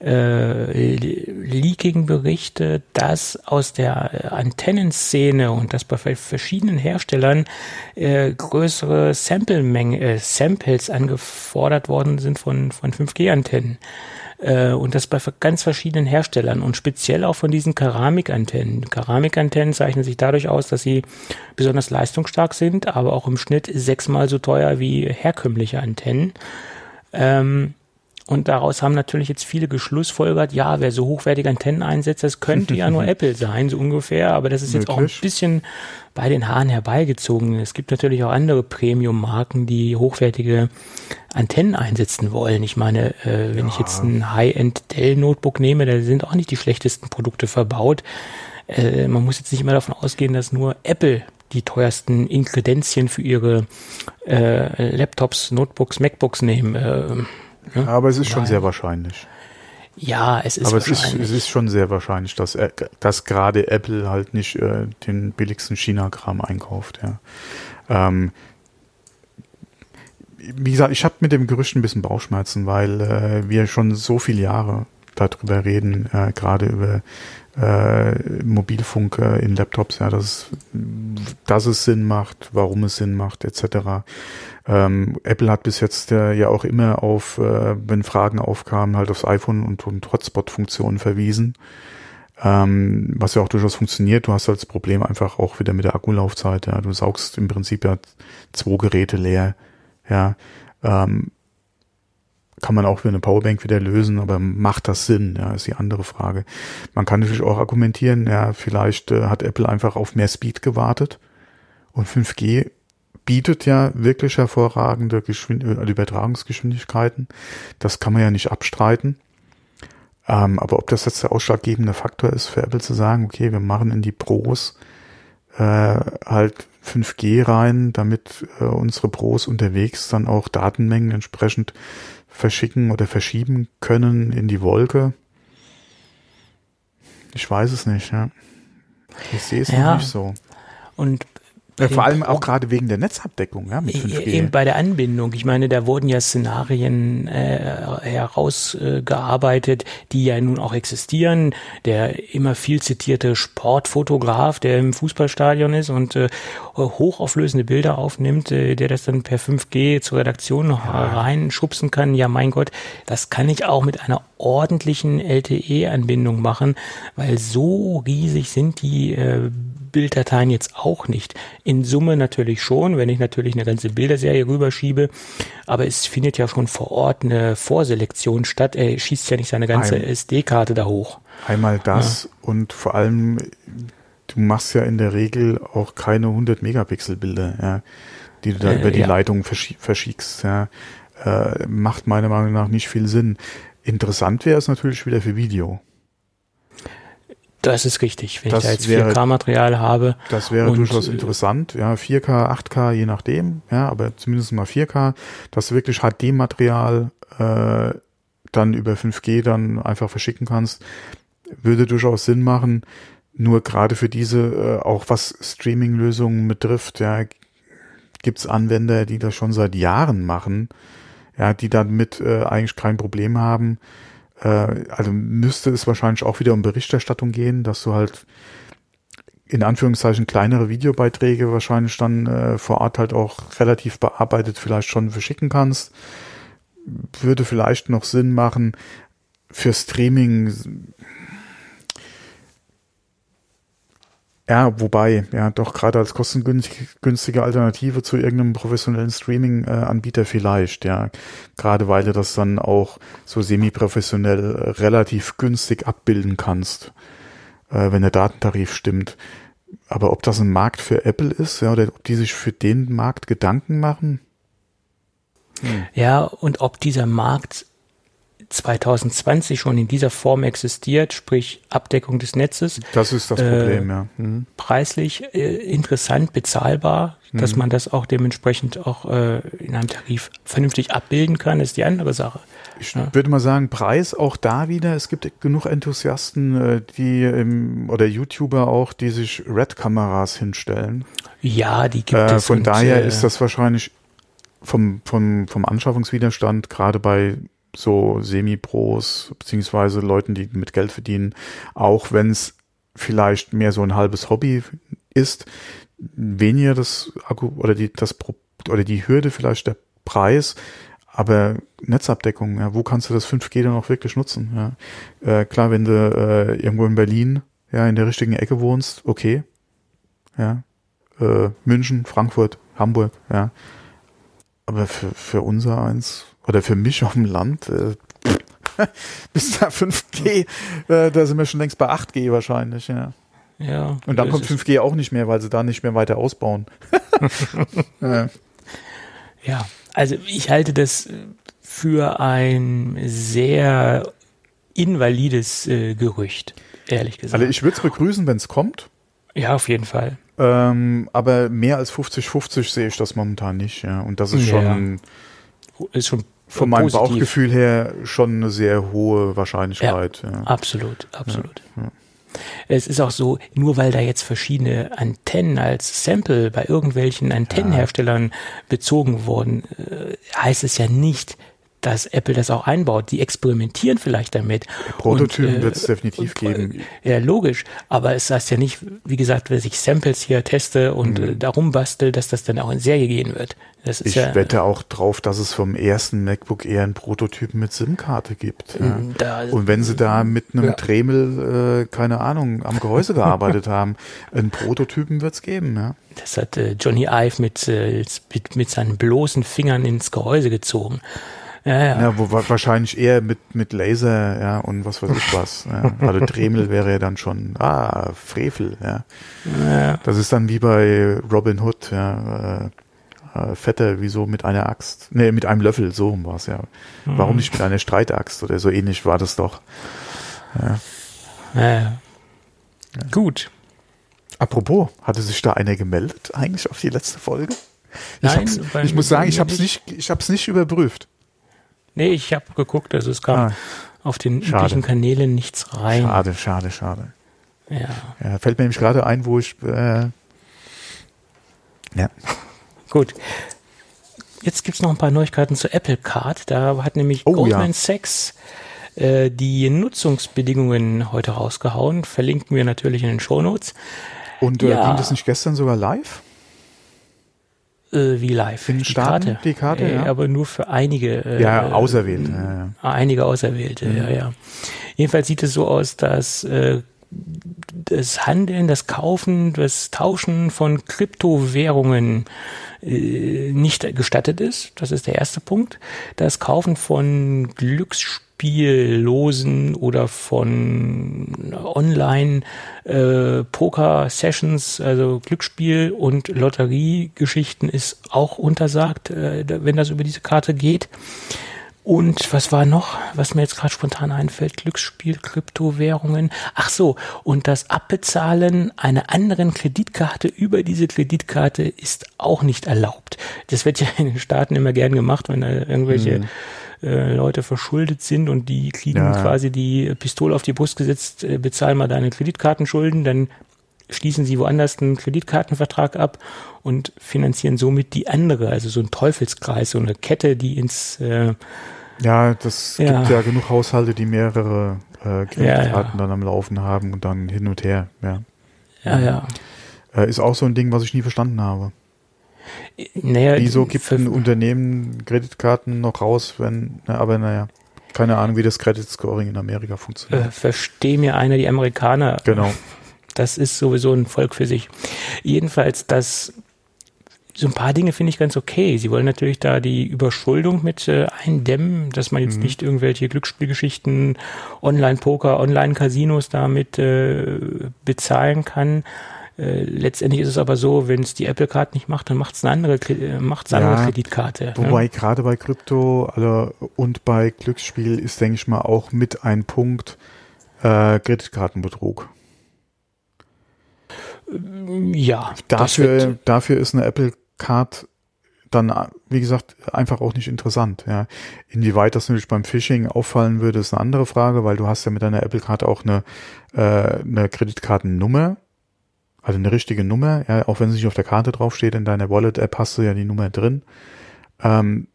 äh, leakigen Berichte, dass aus der Antennenszene und dass bei verschiedenen Herstellern äh, größere Sample-Mengen, äh, Samples angefordert worden sind von, von 5G-Antennen. Äh, und das bei ganz verschiedenen Herstellern und speziell auch von diesen Keramikantennen. Keramikantennen zeichnen sich dadurch aus, dass sie besonders leistungsstark sind, aber auch im Schnitt sechsmal so teuer wie herkömmliche Antennen. Ähm, und daraus haben natürlich jetzt viele geschlussfolgert, ja, wer so hochwertige Antennen einsetzt, das könnte ja nur Apple sein, so ungefähr. Aber das ist jetzt Wirklich? auch ein bisschen bei den Haaren herbeigezogen. Es gibt natürlich auch andere Premium-Marken, die hochwertige Antennen einsetzen wollen. Ich meine, äh, wenn ja. ich jetzt ein High-End Dell-Notebook nehme, da sind auch nicht die schlechtesten Produkte verbaut. Äh, man muss jetzt nicht immer davon ausgehen, dass nur Apple die teuersten Inkredenzien für ihre äh, Laptops, Notebooks, MacBooks nehmen. Äh, ja, aber es ist schon sehr wahrscheinlich. Ja, es ist Aber es ist, es ist schon sehr wahrscheinlich, dass, dass gerade Apple halt nicht äh, den billigsten China-Kram einkauft. Ja. Ähm, wie gesagt, ich habe mit dem Gerücht ein bisschen Bauchschmerzen, weil äh, wir schon so viele Jahre darüber reden, äh, gerade über äh, Mobilfunk äh, in Laptops, ja, dass, dass es Sinn macht, warum es Sinn macht, etc. Ähm, Apple hat bis jetzt äh, ja auch immer auf, äh, wenn Fragen aufkamen, halt aufs iPhone und, und Hotspot-Funktionen verwiesen. Ähm, was ja auch durchaus funktioniert. Du hast halt das Problem einfach auch wieder mit der Akkulaufzeit. Ja. Du saugst im Prinzip ja zwei Geräte leer. Ja. Ähm, kann man auch für eine Powerbank wieder lösen, aber macht das Sinn? Ja, ist die andere Frage. Man kann natürlich auch argumentieren, ja, vielleicht äh, hat Apple einfach auf mehr Speed gewartet und 5G bietet ja wirklich hervorragende Geschwind äh, Übertragungsgeschwindigkeiten. Das kann man ja nicht abstreiten. Ähm, aber ob das jetzt der ausschlaggebende Faktor ist für Apple zu sagen, okay, wir machen in die Pros äh, halt 5G rein, damit äh, unsere Pros unterwegs dann auch Datenmengen entsprechend verschicken oder verschieben können in die Wolke. Ich weiß es nicht, ja. Ich sehe es ja. nicht so. Und ja, vor allem auch gerade wegen der Netzabdeckung, ja, mit 5G. E-, eben bei der Anbindung. Ich meine, da wurden ja Szenarien äh, herausgearbeitet, die ja nun auch existieren. Der immer viel zitierte Sportfotograf, der im Fußballstadion ist und äh, hochauflösende Bilder aufnimmt, äh, der das dann per 5G zur Redaktion noch ja. reinschubsen kann. Ja, mein Gott, das kann ich auch mit einer ordentlichen LTE-Anbindung machen, weil so riesig sind die äh, Bilddateien jetzt auch nicht. In Summe natürlich schon, wenn ich natürlich eine ganze Bilderserie rüberschiebe, aber es findet ja schon vor Ort eine Vorselektion statt. Er schießt ja nicht seine ganze SD-Karte da hoch. Einmal das ja. und vor allem, du machst ja in der Regel auch keine 100 Megapixel Bilder, ja, die du da äh, über die ja. Leitung verschickst. Ja. Äh, macht meiner Meinung nach nicht viel Sinn. Interessant wäre es natürlich wieder für Video. Das ist richtig, wenn das ich da jetzt 4K-Material habe. Das wäre durchaus äh, interessant, ja, 4K, 8K, je nachdem, ja, aber zumindest mal 4K, dass du wirklich HD-Material äh, dann über 5G dann einfach verschicken kannst, würde durchaus Sinn machen. Nur gerade für diese, äh, auch was Streaming-Lösungen betrifft, ja, gibt's Anwender, die das schon seit Jahren machen, ja, die damit äh, eigentlich kein Problem haben also müsste es wahrscheinlich auch wieder um Berichterstattung gehen, dass du halt in Anführungszeichen kleinere Videobeiträge wahrscheinlich dann äh, vor Ort halt auch relativ bearbeitet vielleicht schon verschicken kannst. Würde vielleicht noch Sinn machen für Streaming Ja, wobei, ja, doch gerade als kostengünstige Alternative zu irgendeinem professionellen Streaming-Anbieter vielleicht, ja. Gerade weil du das dann auch so semi-professionell äh, relativ günstig abbilden kannst, äh, wenn der Datentarif stimmt. Aber ob das ein Markt für Apple ist, ja, oder ob die sich für den Markt Gedanken machen? Hm. Ja, und ob dieser Markt 2020 schon in dieser Form existiert, sprich Abdeckung des Netzes. Das ist das Problem, äh, ja. Mhm. Preislich äh, interessant, bezahlbar, mhm. dass man das auch dementsprechend auch äh, in einem Tarif vernünftig abbilden kann, ist die andere Sache. Ich ja. würde mal sagen, Preis auch da wieder. Es gibt genug Enthusiasten, äh, die im, oder YouTuber auch, die sich Red-Kameras hinstellen. Ja, die gibt äh, es. Von daher ist das wahrscheinlich vom, vom, vom Anschaffungswiderstand gerade bei so Semi-Pros, beziehungsweise Leuten, die mit Geld verdienen, auch wenn es vielleicht mehr so ein halbes Hobby ist, weniger das Akku oder die, das oder die Hürde vielleicht der Preis, aber Netzabdeckung, ja, wo kannst du das 5G dann auch wirklich nutzen? Ja? Äh, klar, wenn du äh, irgendwo in Berlin ja in der richtigen Ecke wohnst, okay. Ja. Äh, München, Frankfurt, Hamburg, ja. Aber für, für unser eins oder für mich auf dem Land, äh, bis da 5G, äh, da sind wir schon längst bei 8G wahrscheinlich, ja. Ja. Und dann kommt 5G auch nicht mehr, weil sie da nicht mehr weiter ausbauen. ja. ja, also ich halte das für ein sehr invalides äh, Gerücht, ehrlich gesagt. Also ich würde es begrüßen, wenn es kommt. Ja, auf jeden Fall. Ähm, aber mehr als 50-50 sehe ich das momentan nicht, ja. Und das ist schon, ja. ist schon von meinem positiv. Bauchgefühl her schon eine sehr hohe Wahrscheinlichkeit. Ja, ja. Absolut, absolut. Ja, es ist auch so, nur weil da jetzt verschiedene Antennen als Sample bei irgendwelchen Antennenherstellern bezogen wurden, äh, heißt es ja nicht, dass Apple das auch einbaut. Die experimentieren vielleicht damit. Prototypen äh, wird es definitiv und, geben. Ja, logisch. Aber es heißt ja nicht, wie gesagt, wenn ich Samples hier teste und mhm. äh, darum bastel, dass das dann auch in Serie gehen wird. ich ja, wette auch drauf, dass es vom ersten MacBook eher einen Prototypen mit SIM-Karte gibt. Ja. Da, und wenn sie da mit einem ja. Dremel, äh, keine Ahnung, am Gehäuse gearbeitet haben, einen Prototypen wird es geben. Ja. Das hat äh, Johnny Ive mit, äh, mit, mit seinen bloßen Fingern ins Gehäuse gezogen. Ja, ja. Ja, wo wa- wahrscheinlich eher mit, mit Laser, ja, und was weiß ich was. Ja. Also Dremel wäre ja dann schon, ah, Frevel, ja. ja. Das ist dann wie bei Robin Hood, ja. Äh, äh, Vetter, wieso mit einer Axt? Nee, mit einem Löffel, so rum war es ja. Warum nicht mit einer Streitaxt oder so ähnlich war das doch. ja. Gut. Apropos, hatte sich da einer gemeldet eigentlich auf die letzte Folge? Ich, Nein, ich muss sagen, ich habe es nicht, ich hab's nicht überprüft. Nee, ich habe geguckt, also es kam Ah. auf den Schade. üblichen Kanälen nichts rein. Schade, schade, schade. Ja. Ja, fällt mir nämlich gerade ein, wo ich äh, ja, Gut. Jetzt gibt's noch ein paar Neuigkeiten zu Apple Card. Da hat nämlich Oh, Goldman ja. Sachs äh, die Nutzungsbedingungen heute rausgehauen. Verlinken wir natürlich in den Shownotes. Und äh, Ja. ging das nicht gestern sogar live? Äh, wie live. Die Staaten, Karte. die Karte, äh, ja. Aber nur für einige. Äh, Ja, auserwählt. Ja, ja. Einige Auserwählte, Mhm. ja, ja. Jedenfalls sieht es so aus, dass äh, das Handeln, das Kaufen, das Tauschen von Kryptowährungen äh, nicht gestattet ist. Das ist der erste Punkt. Das Kaufen von Glücksspiellosen oder von Online äh, also Glücksspiel und Lotteriegeschichten ist auch untersagt, äh, wenn das über diese Karte geht. Und was war noch, was mir jetzt gerade spontan einfällt? Glücksspiel, Kryptowährungen. Ach so, und das Abbezahlen einer anderen Kreditkarte über diese Kreditkarte ist auch nicht erlaubt. Das wird ja in den Staaten immer gern gemacht, wenn da irgendwelche äh, Leute verschuldet sind und die kriegen Ja. quasi die Pistole auf die Brust gesetzt, äh, bezahl mal deine Kreditkartenschulden, dann schließen sie woanders einen Kreditkartenvertrag ab und finanzieren somit die andere, also so ein Teufelskreis, so eine Kette, die ins äh, Ja, das Ja. gibt ja genug Haushalte, die mehrere äh, Kreditkarten dann am Laufen haben und dann hin und her. Ja. ja, ja. Äh, ist auch so ein Ding, was ich nie verstanden habe. Naja, Wieso gibt ein Unternehmen Kreditkarten noch raus, wenn, na, aber naja, keine Ahnung, wie das Credit Scoring in Amerika funktioniert. äh, versteh mir einer, die Amerikaner. Genau. Das ist sowieso ein Volk für sich. Jedenfalls, das so ein paar Dinge finde ich ganz okay. Sie wollen natürlich da die Überschuldung mit äh, eindämmen, dass man jetzt nicht irgendwelche Glücksspielgeschichten, Online-Poker, Online-Casinos damit äh, bezahlen kann. Äh, letztendlich ist es aber so, wenn es die Apple Card nicht macht, dann macht es eine andere, äh, macht's eine Ja, andere Kreditkarte. Wobei gerade bei Krypto also, und bei Glücksspiel ist, denke ich mal, auch mit ein Punkt äh, Kreditkartenbetrug. ja, Dafür, dafür ist eine Apple Card dann, wie gesagt, einfach auch nicht interessant. Ja. Inwieweit das natürlich beim Phishing auffallen würde, ist eine andere Frage, weil du hast ja mit deiner Apple Card auch eine, äh, eine Kreditkartennummer, also eine richtige Nummer, ja, auch wenn sie nicht auf der Karte draufsteht, in deiner Wallet-App hast du ja die Nummer drin. Ähm,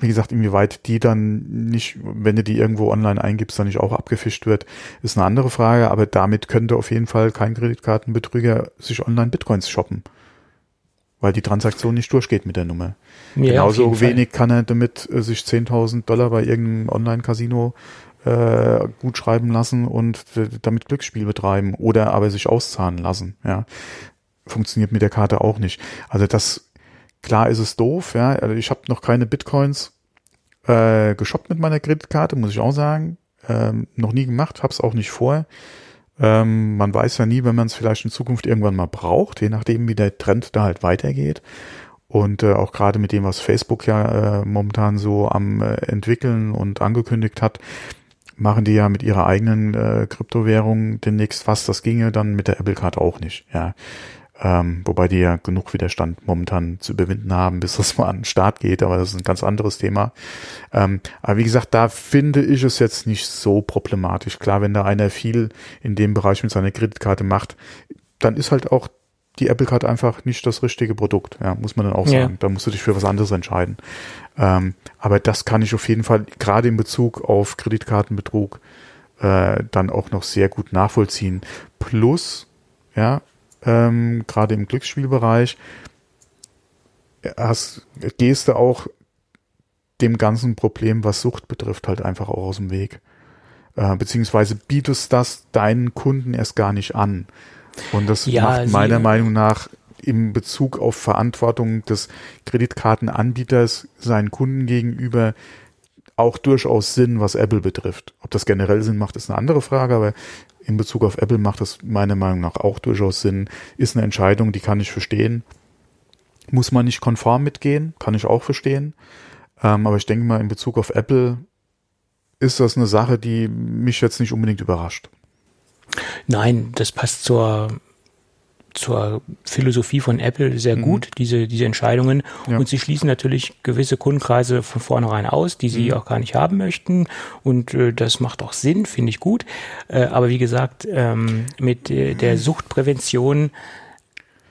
wie gesagt, inwieweit die dann nicht, wenn du die irgendwo online eingibst, dann nicht auch abgefischt wird, ist eine andere Frage, aber damit könnte auf jeden Fall kein Kreditkartenbetrüger sich online Bitcoins shoppen. Weil die Transaktion nicht durchgeht mit der Nummer. Ja, Genauso jeden Fall. wenig kann er damit äh, sich 10.000 Dollar bei irgendeinem Online-Casino äh, gut schreiben lassen und äh, damit Glücksspiel betreiben oder aber sich auszahlen lassen. Ja, funktioniert mit der Karte auch nicht. Also das klar ist es doof. Ja, also ich habe noch keine Bitcoins äh, geshoppt mit meiner Kreditkarte, muss ich auch sagen. Ähm, noch nie gemacht, hab's auch nicht vor. Ähm, man weiß ja nie, wenn man es vielleicht in Zukunft irgendwann mal braucht, je nachdem, wie der Trend da halt weitergeht. Und äh, auch gerade mit dem, was Facebook ja äh, momentan so am äh, entwickeln und angekündigt hat, machen die ja mit ihrer eigenen äh, Kryptowährung demnächst was. Das ginge dann mit der Apple Card auch nicht. Ja, ähm, wobei die ja genug Widerstand momentan zu überwinden haben, bis das mal an den Start geht. Aber das ist ein ganz anderes Thema. Ähm, aber wie gesagt, da finde ich es jetzt nicht so problematisch. Klar, wenn da einer viel in dem Bereich mit seiner Kreditkarte macht, dann ist halt auch die Apple Card einfach nicht das richtige Produkt. Ja, muss man dann auch Ja. sagen. Da musst du dich für was anderes entscheiden. Ähm, aber das kann ich auf jeden Fall gerade in Bezug auf Kreditkartenbetrug äh, dann auch noch sehr gut nachvollziehen. Plus, ja, ähm, gerade im Glücksspielbereich hast, gehst du auch dem ganzen Problem, was Sucht betrifft, halt einfach auch aus dem Weg. Äh, beziehungsweise bietest das deinen Kunden erst gar nicht an. Und das Ja, macht sie- meiner Meinung nach im Bezug auf Verantwortung des Kreditkartenanbieters seinen Kunden gegenüber auch durchaus Sinn, was Apple betrifft. Ob das generell Sinn macht, ist eine andere Frage, aber in Bezug auf Apple macht das meiner Meinung nach auch durchaus Sinn. Ist eine Entscheidung, die kann ich verstehen. Muss man nicht konform mitgehen, kann ich auch verstehen. Ähm, aber ich denke mal, in Bezug auf Apple ist das eine Sache, die mich jetzt nicht unbedingt überrascht. Nein, das passt zur zur Philosophie von Apple sehr mhm. gut, diese, diese Entscheidungen. Ja. Und sie schließen natürlich gewisse Kundenkreise von vornherein aus, die sie mhm. auch gar nicht haben möchten. Und äh, das macht auch Sinn, finde ich gut. Äh, aber wie gesagt, ähm, mit äh, der. Suchtprävention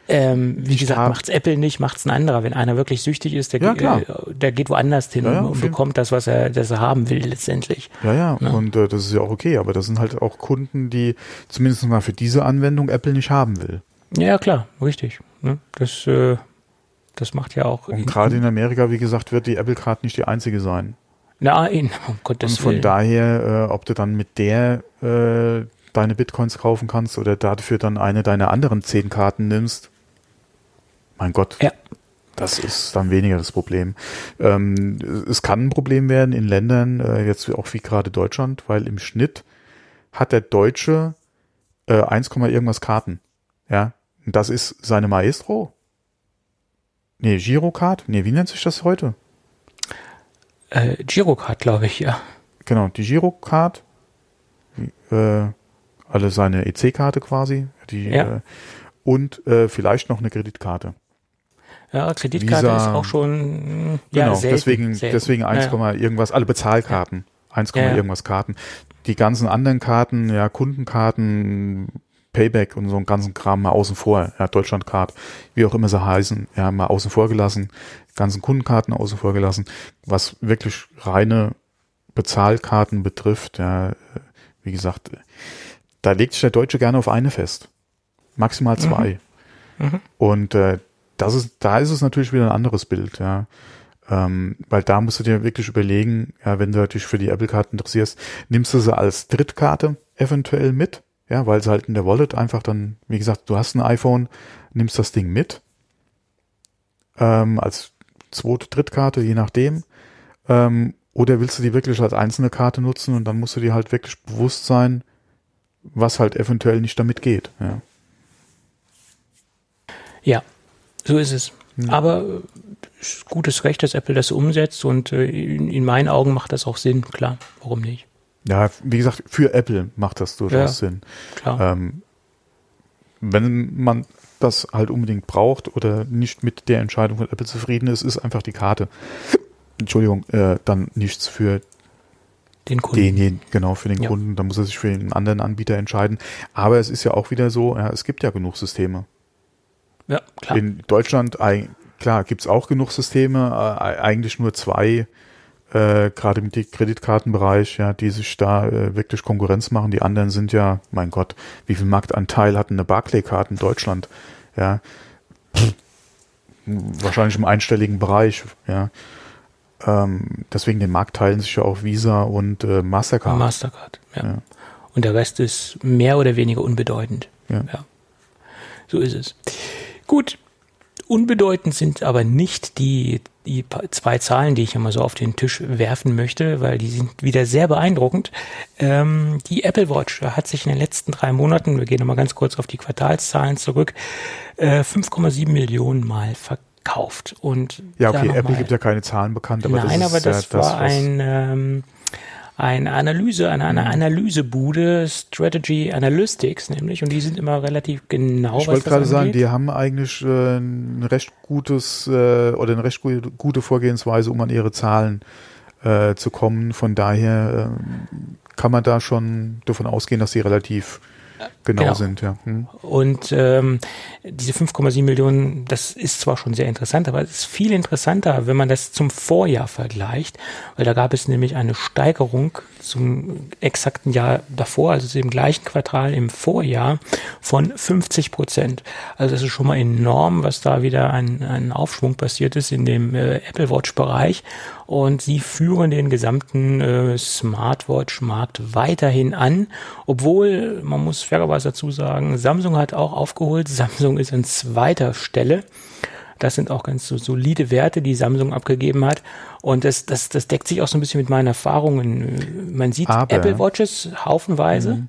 ähm, wie gesagt, macht's Apple nicht, macht's ein anderer. Wenn einer wirklich süchtig ist, der, ja, äh, der geht woanders hin ja, und, und bekommt das, was er, das er haben will letztendlich. Ja, ja, ja. und äh, das ist ja auch okay, aber das sind halt auch Kunden, die zumindest mal für diese Anwendung Apple nicht haben will. Ja, klar, richtig. Ne? Das, äh, das macht ja auch. Und gerade in Amerika, wie gesagt, wird die Apple Card nicht die einzige sein. Nein, um Gottes Und von Willen. daher, äh, ob du dann mit der äh, deine Bitcoins kaufen kannst oder dafür dann eine deiner anderen zehn Karten nimmst, mein Gott. Ja. Das ist dann weniger das Problem. Ähm, es kann ein Problem werden in Ländern, äh, jetzt auch wie gerade Deutschland, weil im Schnitt hat der Deutsche äh, 1, irgendwas Karten. Ja, das ist seine Maestro. Nee, Girocard? Nee, wie nennt sich das heute? Äh, Girocard, glaube ich, ja. Genau, die Girocard. Äh, alle seine EC-Karte quasi. Die, ja. äh, und äh, vielleicht noch eine Kreditkarte. Ja, Kreditkarte Visa, ist auch schon ja, genau, selten, deswegen, selten. deswegen 1, ja. irgendwas, alle Bezahlkarten. Ja. 1, ja. irgendwas Karten. Die ganzen anderen Karten, ja, Kundenkarten, Payback und so einen ganzen Kram mal außen vor, ja, Deutschlandcard, wie auch immer sie heißen, ja, mal außen vor gelassen, ganzen Kundenkarten außen vor gelassen, was wirklich reine Bezahlkarten betrifft, ja, wie gesagt, da legt sich der Deutsche gerne auf eine fest. Maximal zwei. Mhm. Mhm. Und äh, das ist, da ist es natürlich wieder ein anderes Bild, ja. Ähm, weil da musst du dir wirklich überlegen, ja, wenn du dich für die Apple-Karte interessierst, nimmst du sie als Drittkarte eventuell mit ja, weil es halt in der Wallet einfach dann, wie gesagt, du hast ein iPhone, nimmst das Ding mit, ähm, als zweite, Drittkarte, je nachdem. Ähm, oder willst du die wirklich als einzelne Karte nutzen und dann musst du dir halt wirklich bewusst sein, was halt eventuell nicht damit geht. Ja, ja so ist es. Hm. Aber äh, gutes Recht, dass Apple das umsetzt und äh, in meinen Augen macht das auch Sinn, klar, warum nicht? Ja, wie gesagt, für Apple macht das durchaus ja, Sinn. Klar. Ähm, wenn man das halt unbedingt braucht oder nicht mit der Entscheidung von Apple zufrieden ist, ist einfach die Karte. Entschuldigung, äh, dann nichts für den Kunden. Den, genau, für den ja. Kunden. Da muss er sich für einen anderen Anbieter entscheiden. Aber es ist ja auch wieder so, ja, es gibt ja genug Systeme. Ja, klar. In Deutschland, klar, gibt's auch genug Systeme, äh, eigentlich nur zwei äh, gerade mit dem Kreditkartenbereich, ja, die sich da äh, wirklich Konkurrenz machen. Die anderen sind ja, mein Gott, wie viel Marktanteil hat eine Barclay-Karte in Deutschland? Ja, Pff, wahrscheinlich im einstelligen Bereich, ja. Ähm, deswegen den Markt teilen sich ja auch Visa und äh, Mastercard. Mastercard, ja. ja. Und der Rest ist mehr oder weniger unbedeutend. Ja. ja. So ist es. Gut, Unbedeutend sind aber nicht die, die zwei Zahlen, die ich immer so auf den Tisch werfen möchte, weil die sind wieder sehr beeindruckend. Ähm, die Apple Watch hat sich in den letzten drei Monaten, wir gehen nochmal ganz kurz auf die Quartalszahlen zurück, äh, 5,7 Millionen Mal verkauft. Und ja, okay, Apple gibt ja keine Zahlen bekannt, aber nein, das ist aber das ja, war das, ein ähm, eine Analyse, eine, eine mhm. Analysebude, Strategy Analytics nämlich, und die sind immer relativ genau. Ich wollte gerade sagen, die haben eigentlich äh, ein recht gutes äh, oder eine recht gute, Vorgehensweise, um an ihre Zahlen äh, zu kommen. Von daher äh, kann man da schon davon ausgehen, dass sie relativ genau, genau. sind, ja. Hm. Und ähm, diese 5,7 Millionen, das ist zwar schon sehr interessant, aber es ist viel interessanter, wenn man das zum Vorjahr vergleicht, weil da gab es nämlich eine Steigerung zum exakten Jahr davor, also im gleichen Quartal im Vorjahr von 50 Prozent. Also das ist schon mal enorm, was da wieder ein, ein Aufschwung passiert ist in dem äh, Apple Watch Bereich und sie führen den gesamten äh, Smartwatch-Markt weiterhin an, obwohl, man muss fairerweise dazu sagen, Samsung hat auch aufgeholt. Samsung ist an zweiter Stelle Das sind auch ganz so solide Werte, die Samsung abgegeben hat. Und das, das, das deckt sich auch so ein bisschen mit meinen Erfahrungen. Man sieht Aber- Apple Watches haufenweise.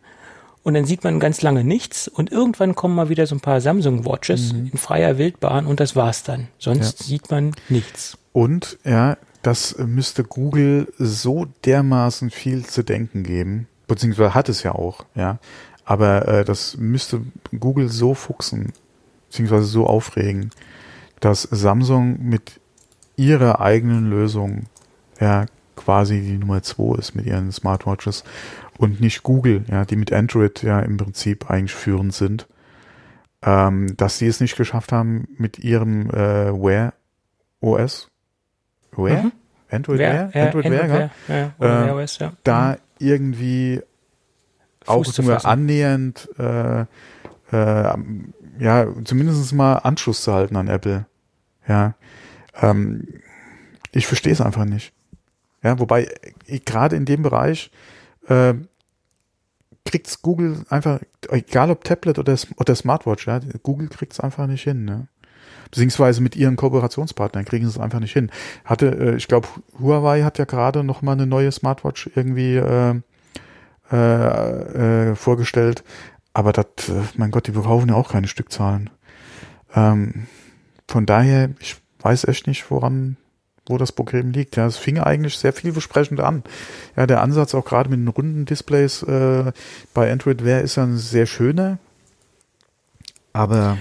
Und dann sieht man ganz lange nichts und irgendwann kommen mal wieder so ein paar Samsung Watches in freier Wildbahn und das war's dann. Sonst sieht man nichts. Und ja, das müsste Google so dermaßen viel zu denken geben, beziehungsweise hat es ja auch, ja. Aber äh, das müsste Google so fuchsen, beziehungsweise so aufregen, dass Samsung mit ihrer eigenen Lösung ja quasi die Nummer zwei ist mit ihren Smartwatches und nicht Google, ja, die mit Android ja im Prinzip eigentlich führend sind. Ähm, dass sie es nicht geschafft haben mit ihrem äh, Wear OS. Wear? Mhm. Android Wear? Android Wear, ja? Wear, ja, oder Äh, Wear OS, ja. Da irgendwie auch Fuß nur annähernd äh, äh, ja, zumindest mal Anschluss zu halten an Apple. Ja. Ähm, ich verstehe es einfach nicht. Ja, wobei äh, gerade in dem Bereich äh, kriegt's Google einfach, egal ob Tablet oder, oder Smartwatch, ja, Google kriegt's einfach nicht hin, ne? Beziehungsweise mit ihren Kooperationspartnern kriegen sie es einfach nicht hin. Hatte, äh, ich glaube, Huawei hat ja gerade noch mal eine neue Smartwatch irgendwie äh, äh, äh, vorgestellt. Aber das, äh, mein Gott, die verkaufen ja auch keine Stückzahlen. Ähm, von daher, ich weiß echt nicht, woran, wo das Problem liegt. Ja, es fing eigentlich sehr vielversprechend an. Ja, der Ansatz auch gerade mit den runden Displays äh, bei Android Wear ist ja ein sehr schöner. Aber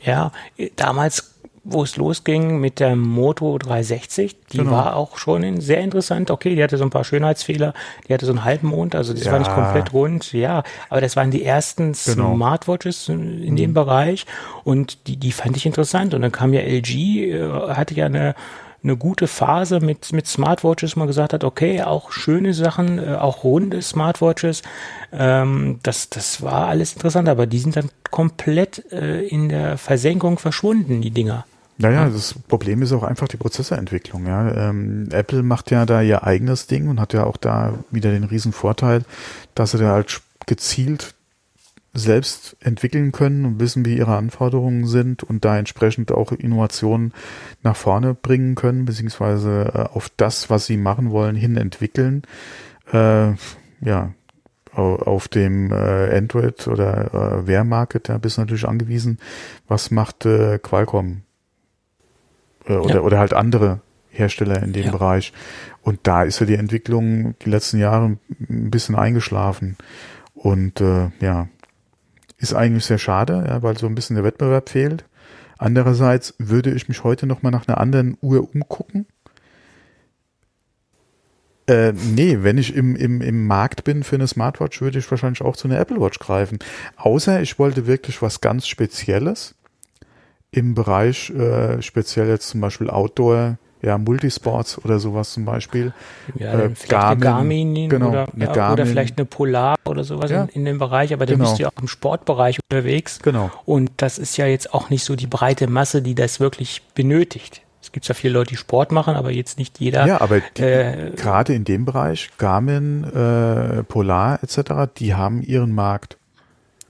Ja, damals, wo es losging mit der Moto 360, die Genau. war auch schon sehr interessant. Okay, die hatte so ein paar Schönheitsfehler, die hatte so einen halben Mond, also das war nicht Ja. komplett rund. Ja, aber das waren die ersten Genau. Mhm. Smartwatches in in dem Bereich und die, die fand ich interessant. Und dann kam ja LG, äh, hatte ja eine eine gute Phase mit, mit Smartwatches, wo man gesagt hat, okay, auch schöne Sachen, äh, auch runde Smartwatches, ähm, das, das war alles interessant, aber die sind dann komplett äh, in der Versenkung verschwunden, die Dinger. Naja, das Problem ist auch einfach die Prozessorentwicklung. Ja. Ähm, Apple macht ja da ihr eigenes Ding und hat ja auch da wieder den riesen Vorteil, dass sie da halt gezielt selbst entwickeln können und wissen, wie ihre Anforderungen sind und da entsprechend auch Innovationen nach vorne bringen können, beziehungsweise äh, auf das, was sie machen wollen, hin entwickeln. Äh, ja, au- auf dem äh, Android oder äh, Wear Market, da bist du natürlich angewiesen, was macht äh, Qualcomm oder, Ja. oder halt andere Hersteller in dem Ja. Bereich. Und da ist ja die Entwicklung die letzten Jahre ein bisschen eingeschlafen. Und äh, ja, ist eigentlich sehr schade, ja, weil so ein bisschen der Wettbewerb fehlt. Andererseits würde ich mich heute noch mal nach einer anderen Uhr umgucken. Äh, nee, wenn ich im, im, im Markt bin für eine Smartwatch, würde ich wahrscheinlich auch zu einer Apple Watch greifen. Außer ich wollte wirklich was ganz Spezielles im Bereich, äh, speziell jetzt zum Beispiel Outdoor, ja, Multisports oder sowas zum Beispiel. Ja, Äh, vielleicht eine Garmin, Garmin genau, oder, eine ja, oder Garmin. vielleicht eine Polar oder sowas Ja. in, in dem Bereich, aber dann Genau. bist du ja auch im Sportbereich unterwegs. Genau. Und das ist ja jetzt auch nicht so die breite Masse, die das wirklich benötigt. Es gibt zwar viele Leute, die Sport machen, aber jetzt nicht jeder. Ja, aber die, äh, gerade in dem Bereich, Garmin, äh, Polar etc., die haben ihren Markt.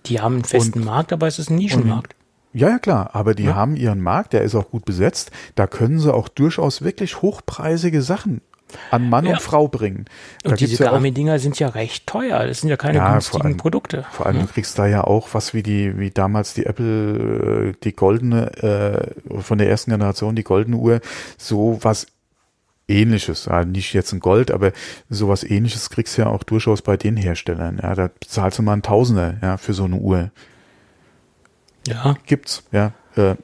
Die haben einen festen Markt, aber es ist ein Nischenmarkt. Ja, ja, klar, aber die Ja. haben ihren Markt, der ist auch gut besetzt. Da können sie auch durchaus wirklich hochpreisige Sachen an Mann Ja. und Frau bringen. Da Und diese ja Garmin-Dinger sind ja recht teuer. Das sind ja keine Ja, vor günstigen allem- Produkte. vor allem du kriegst da ja auch was wie die, wie damals die Apple, äh, die goldene, äh, von der ersten Generation, die goldene Uhr, so was ähnliches, ja, nicht jetzt ein Gold, aber sowas ähnliches kriegst du ja auch durchaus bei den Herstellern. Ja, da zahlst du mal einen Tausender, ja, für so eine Uhr. Ja, gibt's, ja. Äh,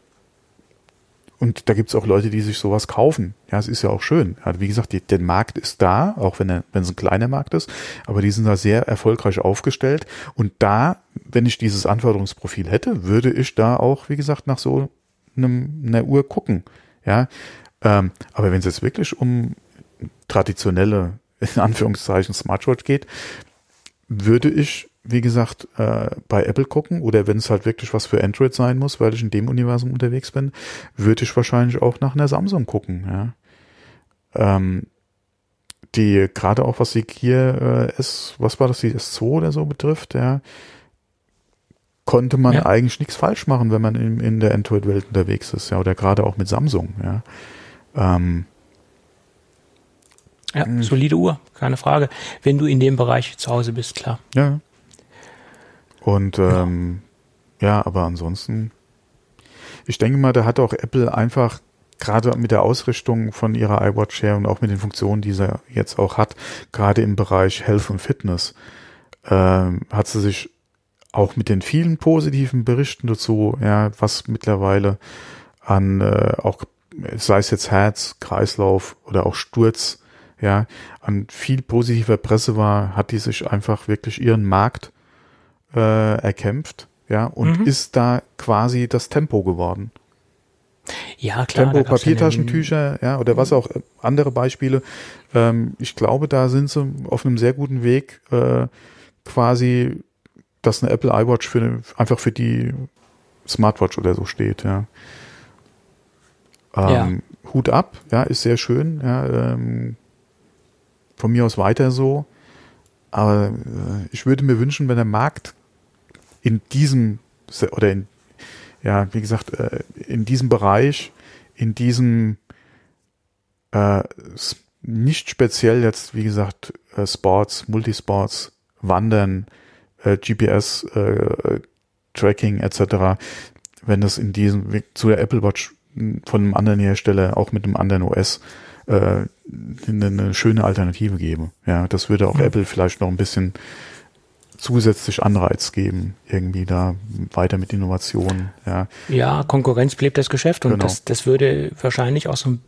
und da gibt's auch Leute, die sich sowas kaufen. Ja, es ist ja auch schön. Ja, wie gesagt, die, der Markt ist da, auch wenn er, wenn es ein kleiner Markt ist, aber die sind da sehr erfolgreich aufgestellt. Und da, wenn ich dieses Anforderungsprofil hätte, würde ich da auch, wie gesagt, nach so einem, einer Uhr gucken. Ja, ähm, aber wenn es jetzt wirklich um traditionelle, in Anführungszeichen, Smartwatch geht, würde ich, wie gesagt, äh, bei Apple gucken oder wenn es halt wirklich was für Android sein muss, weil ich in dem Universum unterwegs bin, würde ich wahrscheinlich auch nach einer Samsung gucken. Ja. Ähm, die gerade auch was die Gear äh, S, was war das, die S2 oder so betrifft, ja, konnte man Ja. eigentlich nichts falsch machen, wenn man in, in der Android-Welt unterwegs ist, ja, oder gerade auch mit Samsung, ja. Ähm, Ja, Mhm. solide Uhr, keine Frage. Wenn du in dem Bereich zu Hause bist, klar. ja. Und ähm, ja, aber ansonsten, ich denke mal, da hat auch Apple einfach gerade mit der Ausrichtung von ihrer iWatch her und auch mit den Funktionen, die sie jetzt auch hat, gerade im Bereich Health und Fitness, ähm, hat sie sich auch mit den vielen positiven Berichten dazu, ja, was mittlerweile an äh, auch sei es jetzt Herz, Kreislauf oder auch Sturz, ja, an viel positiver Presse war, hat die sich einfach wirklich ihren Markt äh, erkämpft, ja, und Mhm. ist da quasi das Tempo geworden. Ja, klar. Tempo ja Papiertaschentücher, ja, oder was auch äh, andere Beispiele. Ähm, ich glaube, da sind sie auf einem sehr guten Weg, äh, quasi, dass eine Apple iWatch für einfach für die Smartwatch oder so steht, ja. Ähm, Hut ab, ja, ist sehr schön, ja, ähm, von mir aus weiter so. Aber äh, ich würde mir wünschen, wenn der Markt in diesem Se- oder in ja, wie gesagt, äh, in diesem Bereich, in diesem äh, nicht speziell jetzt, wie gesagt, äh, Sports, Multisports, Wandern, äh, GPS, äh, Tracking etc., wenn das in diesem Weg zu der Apple Watch mh, von einem anderen Hersteller, auch mit einem anderen OS, äh, eine, eine schöne Alternative gäbe. Ja, das würde auch Mhm. Apple vielleicht noch ein bisschen zusätzlich Anreiz geben, irgendwie da weiter mit Innovationen. Ja, Ja, Konkurrenz belebt das Geschäft und Genau. das, das würde wahrscheinlich auch so ein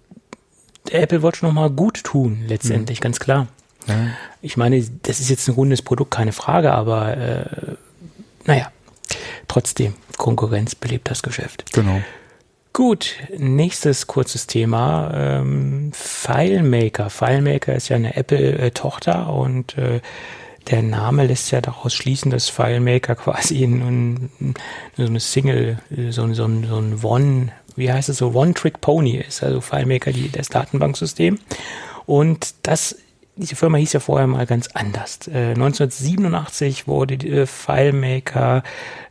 der Apple Watch nochmal gut tun, letztendlich, ganz klar. ja. Ich meine, das ist jetzt ein rundes Produkt, keine Frage, aber äh, naja, trotzdem, Konkurrenz belebt das Geschäft. genau. Gut, nächstes kurzes Thema. Ähm, FileMaker. FileMaker ist ja eine Apple-Tochter und äh, der Name lässt ja daraus schließen, dass FileMaker quasi in, in, so eine Single, so, ein- so, ein- so ein One, wie heißt es so, One-Trick-Pony ist. Also FileMaker, die, das Datenbanksystem. Und das diese Firma hieß ja vorher mal ganz anders. Äh, 1987 wurde äh, FileMaker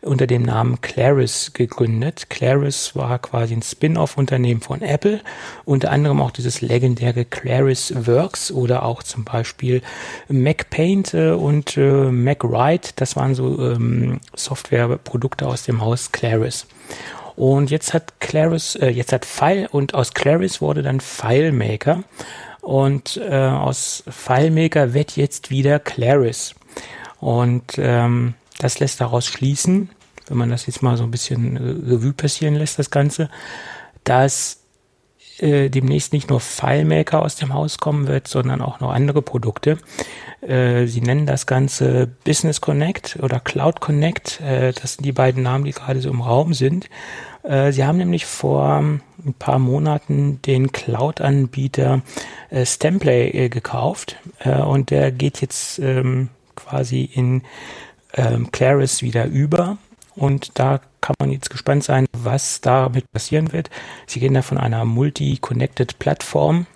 unter dem Namen Claris gegründet. Claris war quasi ein Spin-off-Unternehmen von Apple, unter anderem auch dieses legendäre Claris Works oder auch zum Beispiel MacPaint äh, und äh, MacWrite. Das waren so ähm, Softwareprodukte aus dem Haus Claris. Und jetzt hat Claris, äh, jetzt hat File und aus Claris wurde dann FileMaker. Und äh, aus FileMaker wird jetzt wieder Claris. Und ähm, das lässt daraus schließen, wenn man das jetzt mal so ein bisschen äh, Revue passieren lässt, das Ganze, dass äh, demnächst nicht nur FileMaker aus dem Haus kommen wird, sondern auch noch andere Produkte. Äh, sie nennen das Ganze Business Connect oder Cloud Connect. Äh, das sind die beiden Namen, die gerade so im Raum sind. Äh, sie haben nämlich vor ein paar Monaten den Cloud-Anbieter äh, Stemplay äh, gekauft und der geht jetzt ähm, quasi in ähm, Claris wieder über. Und da kann man jetzt gespannt sein, was damit passieren wird. Sie gehen da von einer multi-connected Plattform,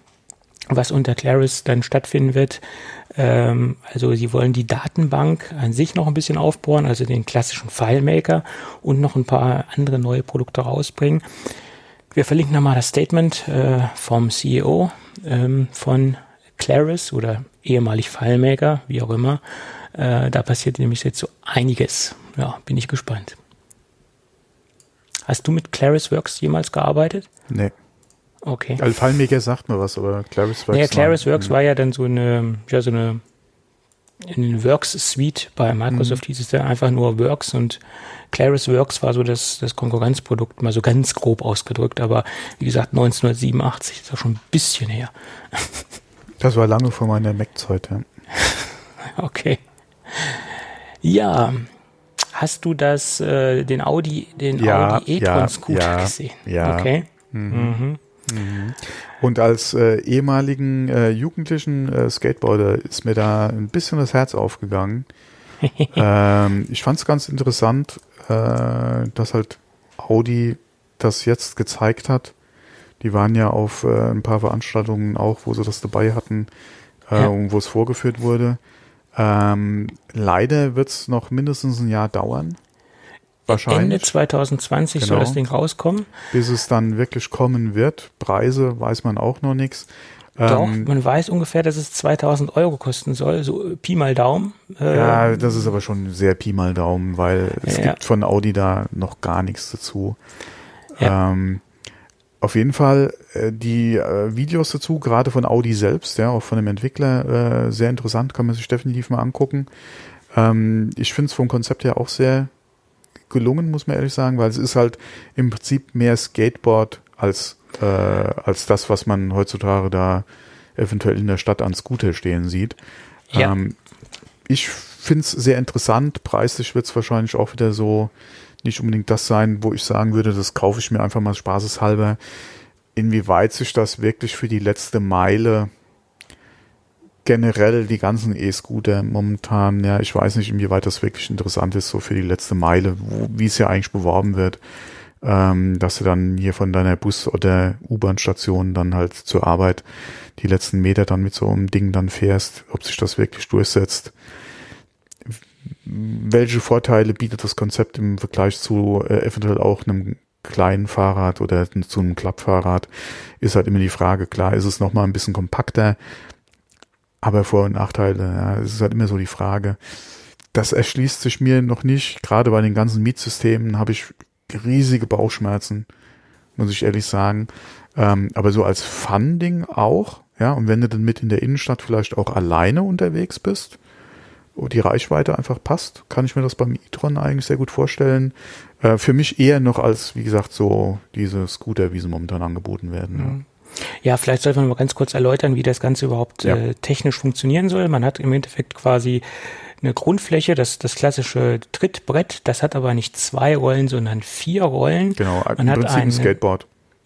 was unter Claris dann stattfinden wird. Ähm, also sie wollen die Datenbank an sich noch ein bisschen aufbauen, also den klassischen FileMaker und noch ein paar andere neue Produkte rausbringen. Wir verlinken nochmal das Statement äh, vom CEO ähm, von Claris oder ehemalig FileMaker, wie auch immer. Äh, da passiert nämlich jetzt so einiges. Ja, bin ich gespannt. Hast du mit Claris Works jemals gearbeitet? Nee. Okay. Also FileMaker sagt mir was, aber Claris Works. Ja, Claris Works war ja dann so eine, ja, so eine, eine Works Suite bei Microsoft hieß es dann einfach nur Works und Claris Works war so das, das Konkurrenzprodukt, mal so ganz grob ausgedrückt, aber wie gesagt, 1987 ist auch schon ein bisschen her. Das war lange vor meiner Mac-Zeit, ja. Okay. Ja, hast du das, äh, den Audi, den Ja, Audi ja, e-tron Scooter ja, gesehen? ja. Okay. Mhm. Und als äh, ehemaligen äh, jugendlichen äh, Skateboarder ist mir da ein bisschen das Herz aufgegangen. ähm, ich fand es ganz interessant, äh, dass halt Audi das jetzt gezeigt hat. Die waren ja auf äh, ein paar Veranstaltungen auch, wo sie das dabei hatten äh, Ja. und wo es vorgeführt wurde. Ähm, leider wird es noch mindestens ein Jahr dauern. Wahrscheinlich. Ende 2020 soll Genau. das Ding rauskommen. Bis es dann wirklich kommen wird. Preise weiß man auch noch nichts. Doch, Ähm, man weiß ungefähr, dass es 2000 Euro kosten soll, so äh, Pi mal Daumen. Äh, ja, das ist aber schon sehr Pi mal Daumen, weil es Ja. gibt von Audi da noch gar nichts dazu. Ja. Ähm, auf jeden Fall äh, die äh, Videos dazu, gerade von Audi selbst, ja, auch von dem Entwickler, äh, sehr interessant, kann man sich definitiv mal angucken. Ähm, ich finde es vom Konzept her auch sehr gelungen, muss man ehrlich sagen, weil es ist halt im Prinzip mehr Skateboard als, äh, als das, was man heutzutage da eventuell in der Stadt an Scooter stehen sieht. Ja. Ähm, ich finde es sehr interessant. Preislich wird es wahrscheinlich auch wieder so nicht unbedingt das sein, wo ich sagen würde, das kaufe ich mir einfach mal spaßeshalber. Inwieweit sich das wirklich für die letzte Meile generell die ganzen E-Scooter momentan, ja, ich weiß nicht, inwieweit das wirklich interessant ist, so für die letzte Meile, wie es ja eigentlich beworben wird, ähm, dass du dann hier von deiner Bus- oder U-Bahn-Station dann halt zur Arbeit die letzten Meter dann mit so einem Ding dann fährst, ob sich das wirklich durchsetzt. Welche Vorteile bietet das Konzept im Vergleich zu äh, eventuell auch einem kleinen Fahrrad oder zu einem Klappfahrrad, ist halt immer die Frage. Klar ist es nochmal ein bisschen kompakter, aber Vor- und Nachteile, ja, es ist halt immer so die Frage. Das erschließt sich mir noch nicht. Gerade bei den ganzen Mietsystemen habe ich riesige Bauchschmerzen, muss ich ehrlich sagen. Ähm, aber so als Fun-Ding auch, ja, und wenn du dann mit in der Innenstadt vielleicht auch alleine unterwegs bist, wo die Reichweite einfach passt, kann ich mir das beim e-tron eigentlich sehr gut vorstellen. Äh, für mich eher noch als, wie gesagt, so diese Scooter, wie sie momentan angeboten werden. Ja. Ja, vielleicht sollte man mal ganz kurz erläutern, wie das Ganze überhaupt Ja. äh, technisch funktionieren soll. Man hat im Endeffekt quasi eine Grundfläche, das, das klassische Trittbrett, das hat aber nicht zwei Rollen, sondern vier Rollen. Genau, Man hat ein eine- Skateboard.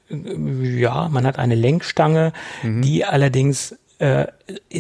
Ja, man hat eine Lenkstange, Mhm. die allerdings äh,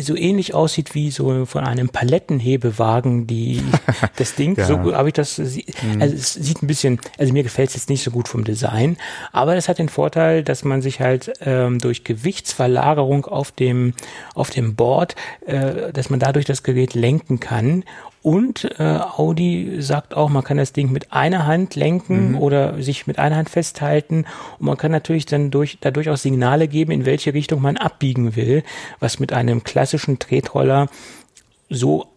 so ähnlich aussieht wie so von einem Palettenhebewagen, die das Ding. Ja. So habe ich das. sie- Also es sieht ein bisschen, also mir gefällt es jetzt nicht so gut vom Design, aber es hat den Vorteil, dass man sich halt ähm, durch Gewichtsverlagerung auf dem auf dem Board, äh, dass man dadurch das Gerät lenken kann. Und äh, Audi sagt auch, man kann das Ding mit einer Hand lenken oder sich mit einer Hand festhalten. Und man kann natürlich dann durch, dadurch auch Signale geben, in welche Richtung man abbiegen will, was mit einem klassischen Tretroller so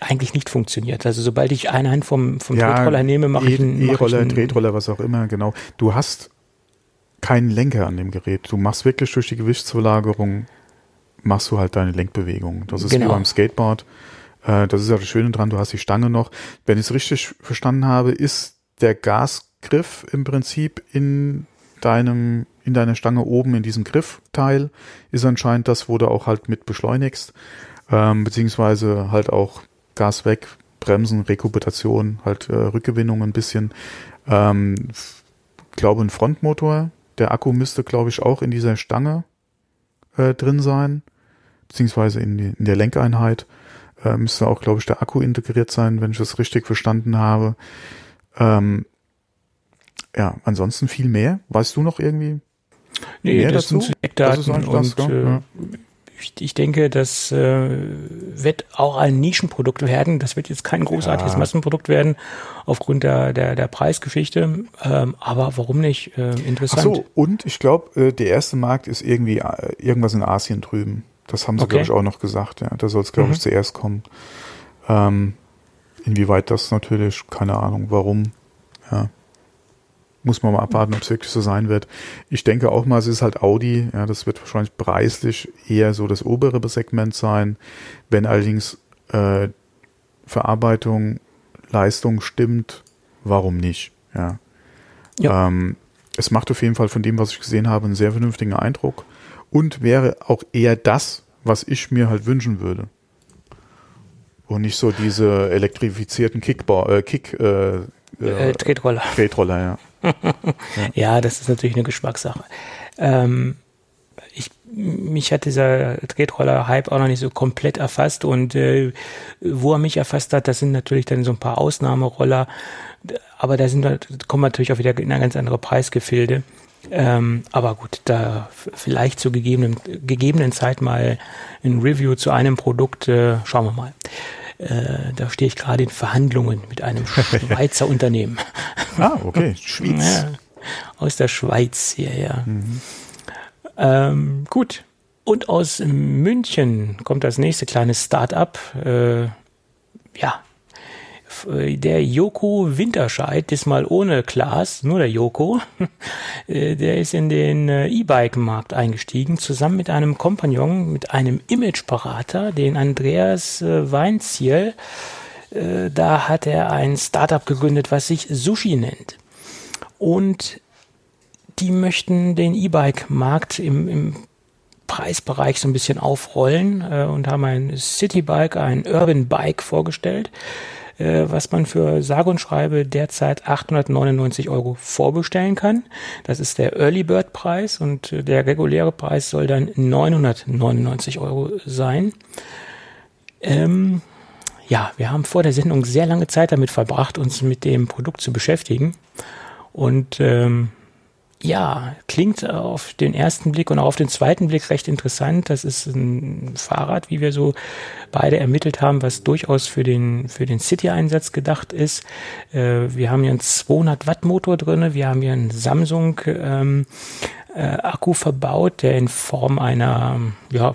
eigentlich nicht funktioniert. Also sobald ich eine Hand vom, vom Tretroller nehme, mache ich einen E-Roller, einen- Tretroller, was auch immer, genau. Du hast keinen Lenker an dem Gerät. Du machst wirklich durch die Gewichtsverlagerung, machst du halt deine Lenkbewegung. Das ist wie Genau. beim Skateboard. Äh, das ist ja das Schöne dran, du hast die Stange noch. Wenn ich es richtig verstanden habe, ist der Gasgriff im Prinzip in deinem, in deiner Stange oben in diesem Griffteil, ist anscheinend das, wo du auch halt mit beschleunigst, ähm, beziehungsweise halt auch Gas weg, Bremsen, Rekuperation, halt äh, Rückgewinnung ein bisschen. Ähm, glaube ein Frontmotor. Der Akku müsste, glaube ich, auch in dieser Stange äh, drin sein, beziehungsweise in, die, in der Lenkeinheit. Äh, müsste auch, glaube ich, der Akku integriert sein, wenn ich das richtig verstanden habe. Ähm, ja, ansonsten viel mehr. Weißt du noch irgendwie? Nee, mehr das dazu? sind Das Eckdaten eigentlich und das, gell? äh, Ja. ich, ich denke, das äh, wird auch ein Nischenprodukt werden. Das wird jetzt kein großartiges Ja. Massenprodukt werden aufgrund der, der, der Preisgeschichte. Ähm, aber warum nicht? Äh, Ach interessant. so, und ich glaube, äh, der erste Markt ist irgendwie äh, irgendwas in Asien drüben. Das haben sie, Okay. glaube ich, auch noch gesagt. Ja, da soll es, glaube ich, Mhm. zuerst kommen. Ähm, inwieweit das natürlich, keine Ahnung, warum. Ja. Muss man mal abwarten, ob es wirklich so sein wird. Ich denke auch mal, es ist halt Audi. Ja, das wird wahrscheinlich preislich eher so das obere Segment sein. Wenn allerdings äh, Verarbeitung, Leistung stimmt, warum nicht? Ja. Ja. Ähm, es macht auf jeden Fall von dem, was ich gesehen habe, einen sehr vernünftigen Eindruck und wäre auch eher das, was ich mir halt wünschen würde. Und nicht so diese elektrifizierten Kickba äh, Kick äh, äh, äh, Tretroller. Tretroller, ja. Ja, das ist natürlich eine Geschmackssache. Ähm, ich, mich hat dieser Tretroller-Hype auch noch nicht so komplett erfasst und äh, wo er mich erfasst hat, das sind natürlich dann so ein paar Ausnahmeroller, aber da sind kommen natürlich auch wieder in eine ganz andere Preisgefilde. Ähm, aber gut, da vielleicht zur gegebenen, gegebenen Zeit mal ein Review zu einem Produkt, äh, schauen wir mal. Äh, da stehe ich gerade in Verhandlungen mit einem Schweizer Unternehmen. Ah, okay, Schweiz. Aus der Schweiz, ja, ja. Mhm. Ähm, gut. Und aus München kommt das nächste kleine Start-up. Äh, ja, der Joko Winterscheid, diesmal ohne Klaas, nur der Joko, äh, der ist in den äh, E-Bike-Markt eingestiegen, zusammen mit einem Kompagnon, mit einem Imageberater, den Andreas äh, Weinziel. Da hat er ein Startup gegründet, was sich Sushi nennt. Und die möchten den E-Bike-Markt im, im Preisbereich so ein bisschen aufrollen äh, und haben ein City-Bike, ein Urban Bike vorgestellt äh, was man für sage und schreibe derzeit 899 Euro vorbestellen kann. Das ist der Early Bird Preis und äh, der reguläre Preis soll dann 999 Euro sein. Ähm, ja, wir haben vor der Sendung sehr lange Zeit damit verbracht, uns mit dem Produkt zu beschäftigen. Und ähm, ja, klingt auf den ersten Blick und auch auf den zweiten Blick recht interessant. Das ist ein Fahrrad, wie wir so beide ermittelt haben, was durchaus für den, für den City-Einsatz gedacht ist. Äh, wir haben hier einen 200 Watt Motor drinne. Wir haben hier einen Samsung, ähm, äh, Akku verbaut, der in Form einer ja,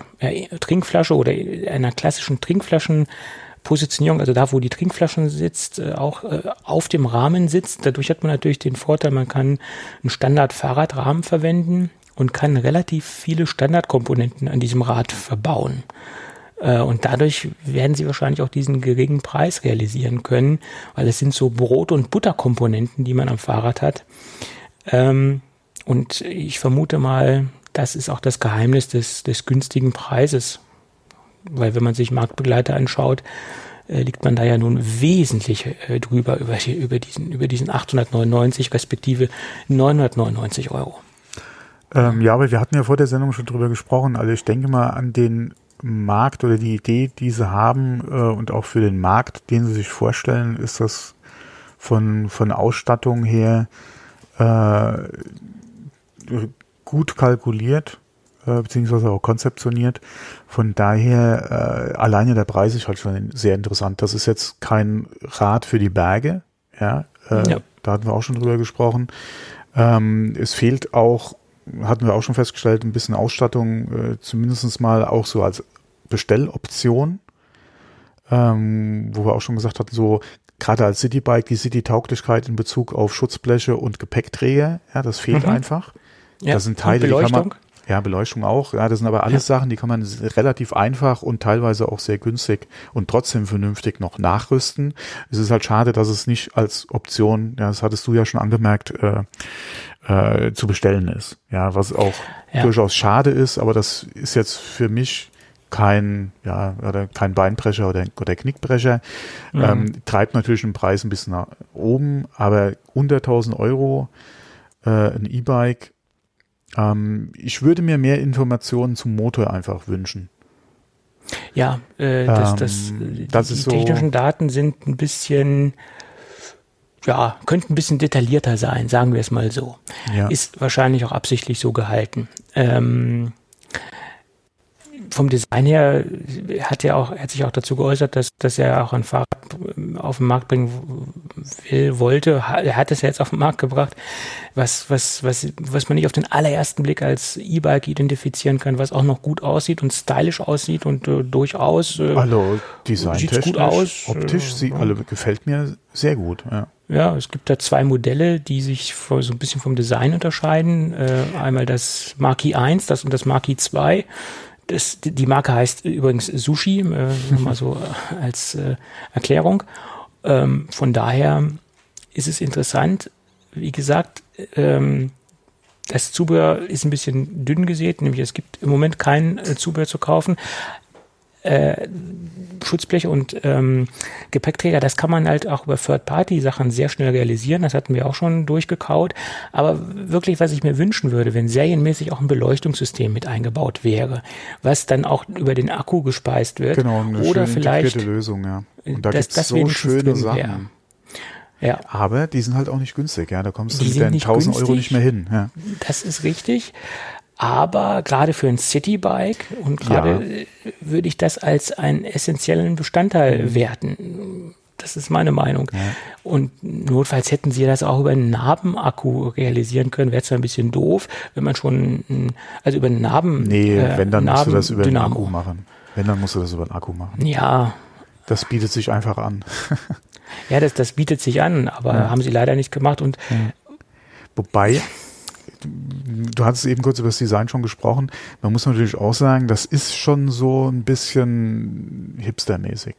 Trinkflasche oder einer klassischen Trinkflaschen Positionierung, also da, wo die Trinkflaschen sitzt, äh, auch äh, auf dem Rahmen sitzt. Dadurch hat man natürlich den Vorteil, man kann einen Standard-Fahrradrahmen verwenden und kann relativ viele Standardkomponenten an diesem Rad verbauen. Äh, und dadurch werden sie wahrscheinlich auch diesen geringen Preis realisieren können, weil es sind so Brot- und Butterkomponenten, die man am Fahrrad hat. Ähm, und ich vermute mal, das ist auch das Geheimnis des, des günstigen Preises, weil wenn man sich Marktbegleiter anschaut, äh, liegt man da ja nun wesentlich äh, drüber über, über, diesen, über diesen 899 respektive 999 Euro. Ähm, ja, aber wir hatten ja vor der Sendung schon drüber gesprochen. Also ich denke mal an den Markt oder die Idee, die sie haben äh, und auch für den Markt, den sie sich vorstellen, ist das von, von Ausstattung her äh, gut kalkuliert äh, beziehungsweise auch konzeptioniert. Von daher, äh, alleine der Preis ist halt schon sehr interessant. Das ist jetzt kein Rad für die Berge, ja, äh, ja. da hatten wir auch schon drüber gesprochen. Ähm, es fehlt auch, hatten wir auch schon festgestellt, ein bisschen Ausstattung, äh, zumindest mal auch so als Bestelloption, ähm, wo wir auch schon gesagt hatten, so gerade als Citybike die City-Tauglichkeit in Bezug auf Schutzbleche und Gepäckträger, ja, das fehlt mhm. einfach. Ja, das sind Teile, die kann man, ja, Beleuchtung auch. Ja, das sind aber alles ja. Sachen, die kann man relativ einfach und teilweise auch sehr günstig und trotzdem vernünftig noch nachrüsten. Es ist halt schade, dass es nicht als Option, ja, das hattest du ja schon angemerkt, äh, äh, zu bestellen ist. Ja, was auch ja. durchaus schade ist, aber das ist jetzt für mich kein, ja, oder kein Beinbrecher oder, oder Knickbrecher. Mhm. Ähm, treibt natürlich den Preis ein bisschen nach oben, aber unter 1000 Euro äh, ein E-Bike ähm, ich würde mir mehr Informationen zum Motor einfach wünschen. Ja, äh, das, das, ähm, das die technischen so Daten sind ein bisschen, ja, könnten ein bisschen detaillierter sein, sagen wir es mal so. Ja. Ist wahrscheinlich auch absichtlich so gehalten. Ähm, vom Design her hat er auch, hat sich auch dazu geäußert, dass, dass er auch ein Fahrrad auf den Markt bringen will, wollte. Er hat es ja jetzt auf den Markt gebracht, was, was, was, was man nicht auf den allerersten Blick als E-Bike identifizieren kann, was auch noch gut aussieht und stylisch aussieht und äh, durchaus äh, Hallo, designtechnisch, gut aus. optisch, sie, alle gefällt mir sehr gut, ja. Ja, es gibt da zwei Modelle, die sich so ein bisschen vom Design unterscheiden. Äh, einmal das Marquis 1 das und das Marquis 2 das, die Marke heißt übrigens Sushi, äh, mal so äh, als äh, Erklärung. Ähm, von daher ist es interessant. Wie gesagt, ähm, das Zubehör ist ein bisschen dünn gesät, nämlich es gibt im Moment kein äh, Zubehör zu kaufen äh, Schutzblech und ähm, Gepäckträger, das kann man halt auch über Third-Party-Sachen sehr schnell realisieren. Das hatten wir auch schon durchgekaut. Aber wirklich, was ich mir wünschen würde, wenn serienmäßig auch ein Beleuchtungssystem mit eingebaut wäre, was dann auch über den Akku gespeist wird. Genau, eine oder vielleicht Lösung, ja. Und da gibt es so schöne Sachen. Wäre. Ja. Aber die sind halt auch nicht günstig, ja. Da kommst du die mit deinen 1000 günstig. Euro nicht mehr hin. Ja. Das ist richtig. Aber gerade für ein Citybike und gerade Ja. äh, würde ich das als einen essentiellen Bestandteil Mhm. werten. Das ist meine Meinung. Und notfalls hätten sie das auch über einen Narbenakku realisieren können. Wäre zwar ein bisschen doof, wenn man schon, also über einen Narben. Nee, äh, wenn, dann musst du das über den. Akku machen. Wenn, dann musst du das über den Akku machen. Ja, Das bietet sich einfach an. ja, das, das bietet sich an, aber haben sie leider nicht gemacht. Und Wobei, du, hattest eben kurz über das Design schon gesprochen. Man muss natürlich auch sagen, das ist schon so ein bisschen hipstermäßig.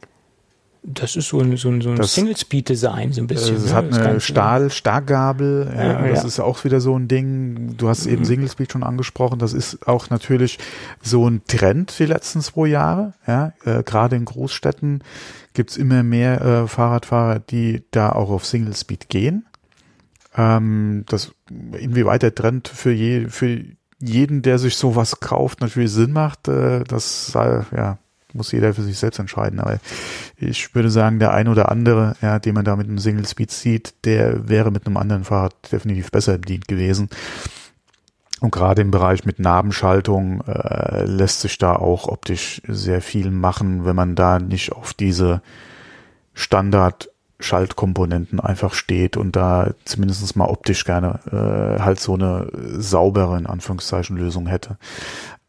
das ist so ein, so ein, so ein Single-Speed-Design, so ein bisschen. Es ne? hat Das eine Ganze. Stahl-Starkgabel, ja, Ja, das ja. ist auch wieder so ein Ding. Du hast eben Single Speed schon angesprochen. Das ist auch natürlich so ein Trend die letzten zwei Jahre. Ja, äh, gerade in Großstädten gibt's immer mehr äh, Fahrradfahrer, die da auch auf Single Speed gehen. Ähm, das, inwieweit der Trend für, je, für jeden, der sich sowas kauft, natürlich Sinn macht, äh, das sei, ja, muss jeder für sich selbst entscheiden. Aber ich würde sagen, der ein oder andere, ja, den man da mit einem Single Speed sieht, der wäre mit einem anderen Fahrrad definitiv besser bedient gewesen. Und gerade im Bereich mit Nabenschaltung äh, lässt sich da auch optisch sehr viel machen, wenn man da nicht auf diese Standard-Schaltkomponenten einfach steht und da zumindest mal optisch gerne äh, halt so eine saubere, in Anführungszeichen, Lösung hätte.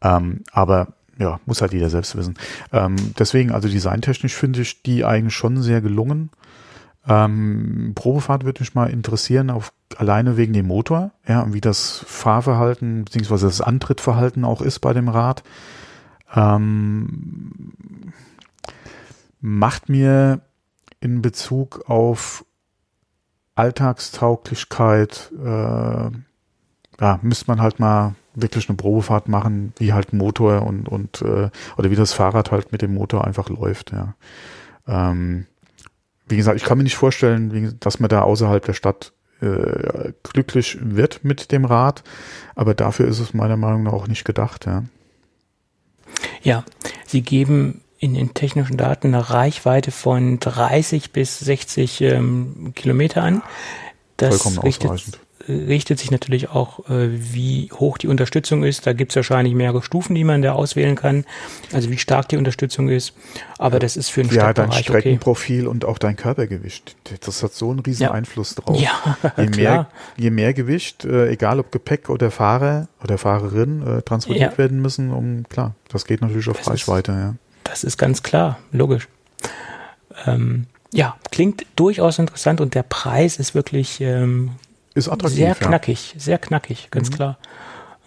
Ähm, aber ja, muss halt jeder selbst wissen. Ähm, deswegen, also designtechnisch finde ich die eigentlich schon sehr gelungen. Ähm, Probefahrt würde mich mal interessieren, auf, alleine wegen dem Motor, ja, und wie das Fahrverhalten beziehungsweise das Antrittverhalten auch ist bei dem Rad. Ähm, macht mir in Bezug auf Alltagstauglichkeit, äh, ja, müsste man halt mal wirklich eine Probefahrt machen, wie halt Motor und, und äh, oder wie das Fahrrad halt mit dem Motor einfach läuft, ja. Ähm, wie gesagt, ich kann mir nicht vorstellen, wie, dass man da außerhalb der Stadt äh, glücklich wird mit dem Rad, aber dafür ist es meiner Meinung nach auch nicht gedacht, ja. Ja, sie geben in den technischen Daten eine Reichweite von 30 bis 60 ähm, Kilometer an. Das Vollkommen richtet, richtet sich natürlich auch, äh, wie hoch die Unterstützung ist. Da gibt es wahrscheinlich mehrere Stufen, die man da auswählen kann. Also wie stark die Unterstützung ist. Aber das ist für einen Ja, dein Stadtbereich okay. Streckenprofil und auch dein Körpergewicht. Das hat so einen riesen Ja. Einfluss drauf. Ja, je, mehr, je mehr Gewicht, äh, egal ob Gepäck oder Fahrer oder Fahrerin, äh, transportiert Ja. werden müssen, um, klar, das geht natürlich auf Das ist- Reichweite, ja. Das ist ganz klar, logisch. Ähm, ja, klingt durchaus interessant und der Preis ist wirklich ähm, Ist attraktiv, sehr ja. knackig, sehr knackig, ganz klar.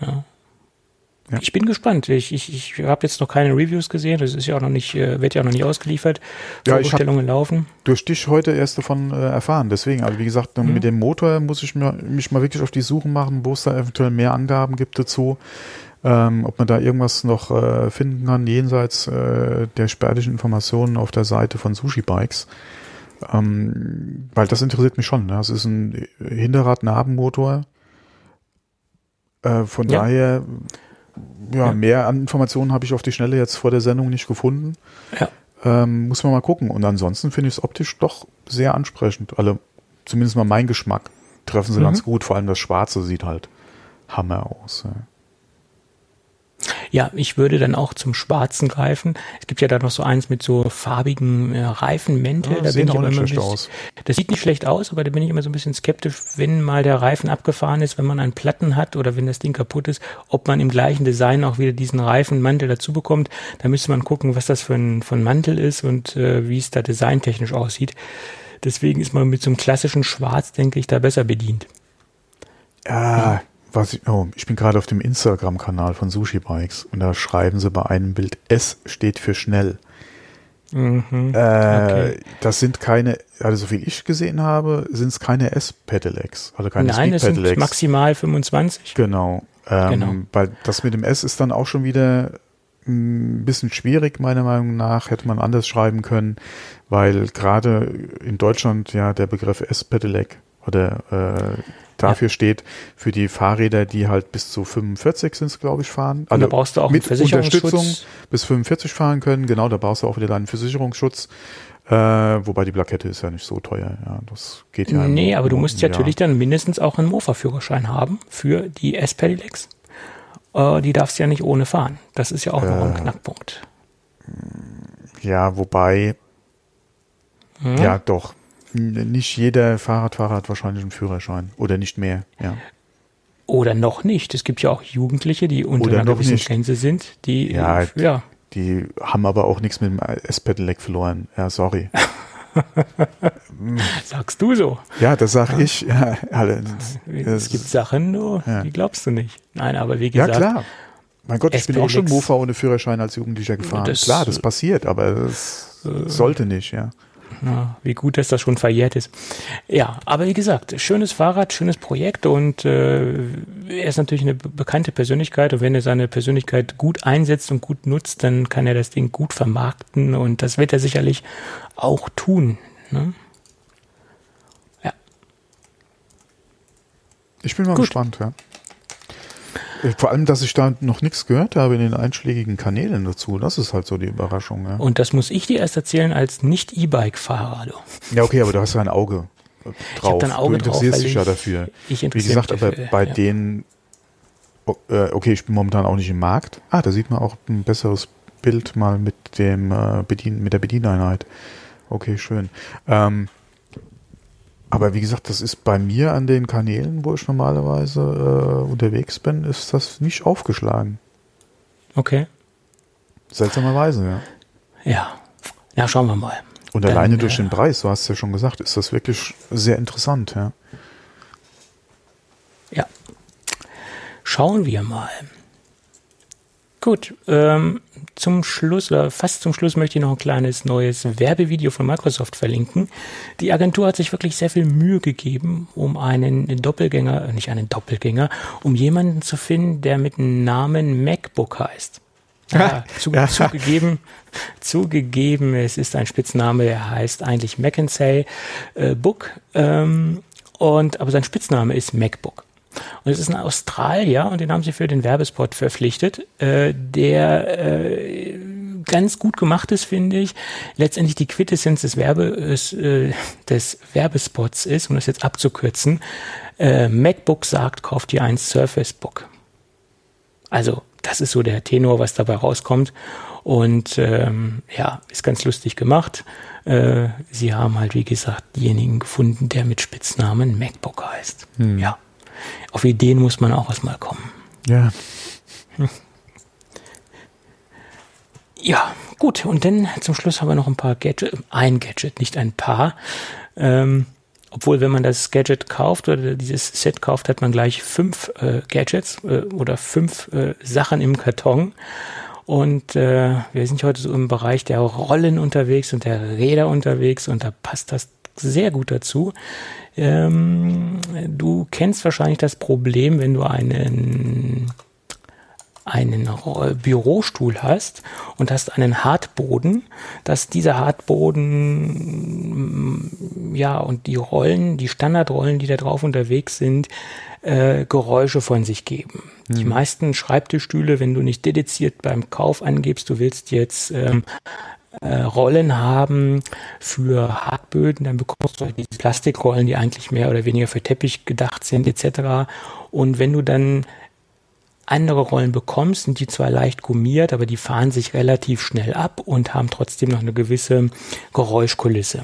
Ja. Ja. Ich bin gespannt. Ich, ich, ich habe jetzt noch keine Reviews gesehen. Das ist ja auch noch nicht, äh, wird ja auch noch nicht ausgeliefert. Ja, ich Vorbestellungen laufen. durch dich heute erst davon äh, erfahren. Deswegen, also wie gesagt, Mhm. mit dem Motor muss ich mir, mich mal wirklich auf die Suche machen, wo es da eventuell mehr Angaben gibt dazu. Ähm, ob man da irgendwas noch äh, finden kann, jenseits äh, der spärlichen Informationen auf der Seite von Sushi Bikes. Ähm, weil das interessiert mich schon. Ne? Das ist ein Hinterrad-Nabenmotor. Äh, von Ja. daher, ja, Ja. mehr an Informationen habe ich auf die Schnelle jetzt vor der Sendung nicht gefunden. Ja. Ähm, muss man mal gucken. Und ansonsten finde ich es optisch doch sehr ansprechend. Alle, zumindest mal mein Geschmack, treffen sie Mhm. ganz gut. Vor allem das Schwarze sieht halt Hammer aus. Ja. Ja, ich würde dann auch zum Schwarzen greifen. Es gibt ja da noch so eins mit so farbigen äh, Reifenmäntel. Ja, da sehen bin ich auch nicht schlecht bisschen, aus. Das sieht nicht schlecht aus, aber da bin ich immer so ein bisschen skeptisch, wenn mal der Reifen abgefahren ist, wenn man einen Platten hat oder wenn das Ding kaputt ist, ob man im gleichen Design auch wieder diesen Reifenmantel dazu bekommt. Da müsste man gucken, was das für ein, für ein Mantel ist und äh, wie es da designtechnisch aussieht. Deswegen ist man mit so einem klassischen Schwarz, denke ich, da besser bedient. Ja, was ich, oh, ich bin gerade auf dem Instagram-Kanal von Sushi Bikes und da schreiben sie bei einem Bild, S steht für schnell. Mhm. Äh, Okay. Das sind keine, also so viel ich gesehen habe, sind es keine S-Pedelecs, also keine Nein, es sind maximal 25. Genau. Ähm, Genau. Weil das mit dem S ist dann auch schon wieder ein bisschen schwierig, meiner Meinung nach. Hätte man anders schreiben können, weil gerade in Deutschland ja der Begriff S-Pedelec oder äh, dafür steht für die Fahrräder, die halt bis zu 45 sind glaube ich, fahren. Und da brauchst du auch mit Versicherungsschutz. Unterstützung bis 45 fahren können. Genau, da brauchst du auch wieder deinen Versicherungsschutz. Äh, wobei die Plakette ist ja nicht so teuer. Ja, das geht ja. Nee, aber du musst ja. natürlich dann mindestens auch einen Mofa-Führerschein haben für die S-Pedelecs. äh, die darfst du ja nicht ohne fahren. Das ist ja auch noch ein Äh. Knackpunkt. Ja, wobei, Hm? ja doch. Nicht jeder Fahrradfahrer hat wahrscheinlich einen Führerschein. Oder nicht mehr, ja. Oder noch nicht. Es gibt ja auch Jugendliche, die unter Oder einer gewissen nicht. Grenze sind, die, Ja, äh, ja, Die haben aber auch nichts mit dem S-Pedelec verloren. Ja, sorry. sagst du so. Ja, das sag ich. Ja, alle. Es gibt Sachen, oh, Ja. die glaubst du nicht. Nein, aber wie Ja, gesagt, klar. Mein Gott, ich bin auch schon Mofa ohne Führerschein als Jugendlicher gefahren. Das- klar, das passiert, aber das sollte nicht, ja. Ja, wie gut, dass das schon verjährt ist. Ja, aber wie gesagt, schönes Fahrrad, schönes Projekt und äh, er ist natürlich eine be- bekannte Persönlichkeit und wenn er seine Persönlichkeit gut einsetzt und gut nutzt, dann kann er das Ding gut vermarkten und das wird er sicherlich auch tun. Ne? Ja, Ich bin mal Gut. gespannt, ja. Äh, Vor allem, dass ich da noch nichts gehört habe in den einschlägigen Kanälen dazu. Das ist halt so die Überraschung, ja. und das muss ich dir erst erzählen als Nicht-E-Bike-Fahrer. Ja, okay, aber du hast ja ein Auge äh, drauf. da ein Auge du drauf, interessierst weil dich ja ich- dafür. ich Wie gesagt, mich aber dafür, bei ja. denen, äh, okay, ich bin momentan auch nicht im Markt. Ah, da sieht man auch ein besseres Bild mal mit dem Bedien mit der Bedieneinheit. Okay, schön. Ähm, aber wie gesagt, das ist bei mir an den Kanälen, wo ich normalerweise äh, unterwegs bin, ist das nicht aufgeschlagen. Okay, Seltsamerweise, ja. ja. Ja, schauen wir mal. Und Dann, alleine durch äh, den Preis, du hast es ja schon gesagt, ist das wirklich sehr interessant, ja. Ja. Schauen wir mal. Gut, ähm, zum Schluss oder fast zum Schluss möchte ich noch ein kleines neues Werbevideo von Microsoft verlinken. Die Agentur hat sich wirklich sehr viel Mühe gegeben, um einen Doppelgänger, äh, nicht einen Doppelgänger, um jemanden zu finden, der mit dem Namen MacBook heißt. Ja, zu, Ja. Zugegeben, zugegeben, es ist ein Spitzname, der heißt eigentlich Mackinsey äh, Book, ähm, und, aber sein Spitzname ist MacBook. Und es ist ein Australier und den haben sie für den Werbespot verpflichtet, äh, der äh, ganz gut gemacht ist, finde ich. Letztendlich die Quintessenz des, Werbe, äh, des Werbespots ist, um das jetzt abzukürzen, äh, MacBook sagt, kauft dir ein Surface Book. Also das ist so der Tenor, was dabei rauskommt. Und ähm, ja, ist ganz lustig gemacht. Äh, sie haben halt, wie gesagt, diejenigen gefunden, der mit Spitznamen MacBook heißt. Ja. Auf Ideen muss man auch erstmal kommen. Ja. Ja, gut. Und dann zum Schluss haben wir noch ein paar Gadget, ein Gadget, nicht ein paar. Ähm, obwohl, wenn man das Gadget kauft oder dieses Set kauft, hat man gleich fünf äh, Gadgets äh, oder fünf äh, Sachen im Karton. Und äh, wir sind heute so im Bereich der Rollen unterwegs und der Räder unterwegs und da passt das sehr gut dazu. Ähm, du kennst wahrscheinlich das Problem, wenn du einen einen Ro- Bürostuhl hast und hast einen Hartboden, dass dieser Hartboden, mm, ja, und die Rollen, die Standardrollen, die da drauf unterwegs sind, äh, Geräusche von sich geben. Die meisten Schreibtischstühle, wenn du nicht dediziert beim Kauf angibst, du willst jetzt ähm, äh, Rollen haben für Hartböden, dann bekommst du halt diese Plastikrollen, die eigentlich mehr oder weniger für Teppich gedacht sind, etc. Und wenn du dann andere Rollen bekommst, sind die zwar leicht gummiert, aber die fahren sich relativ schnell ab und haben trotzdem noch eine gewisse Geräuschkulisse.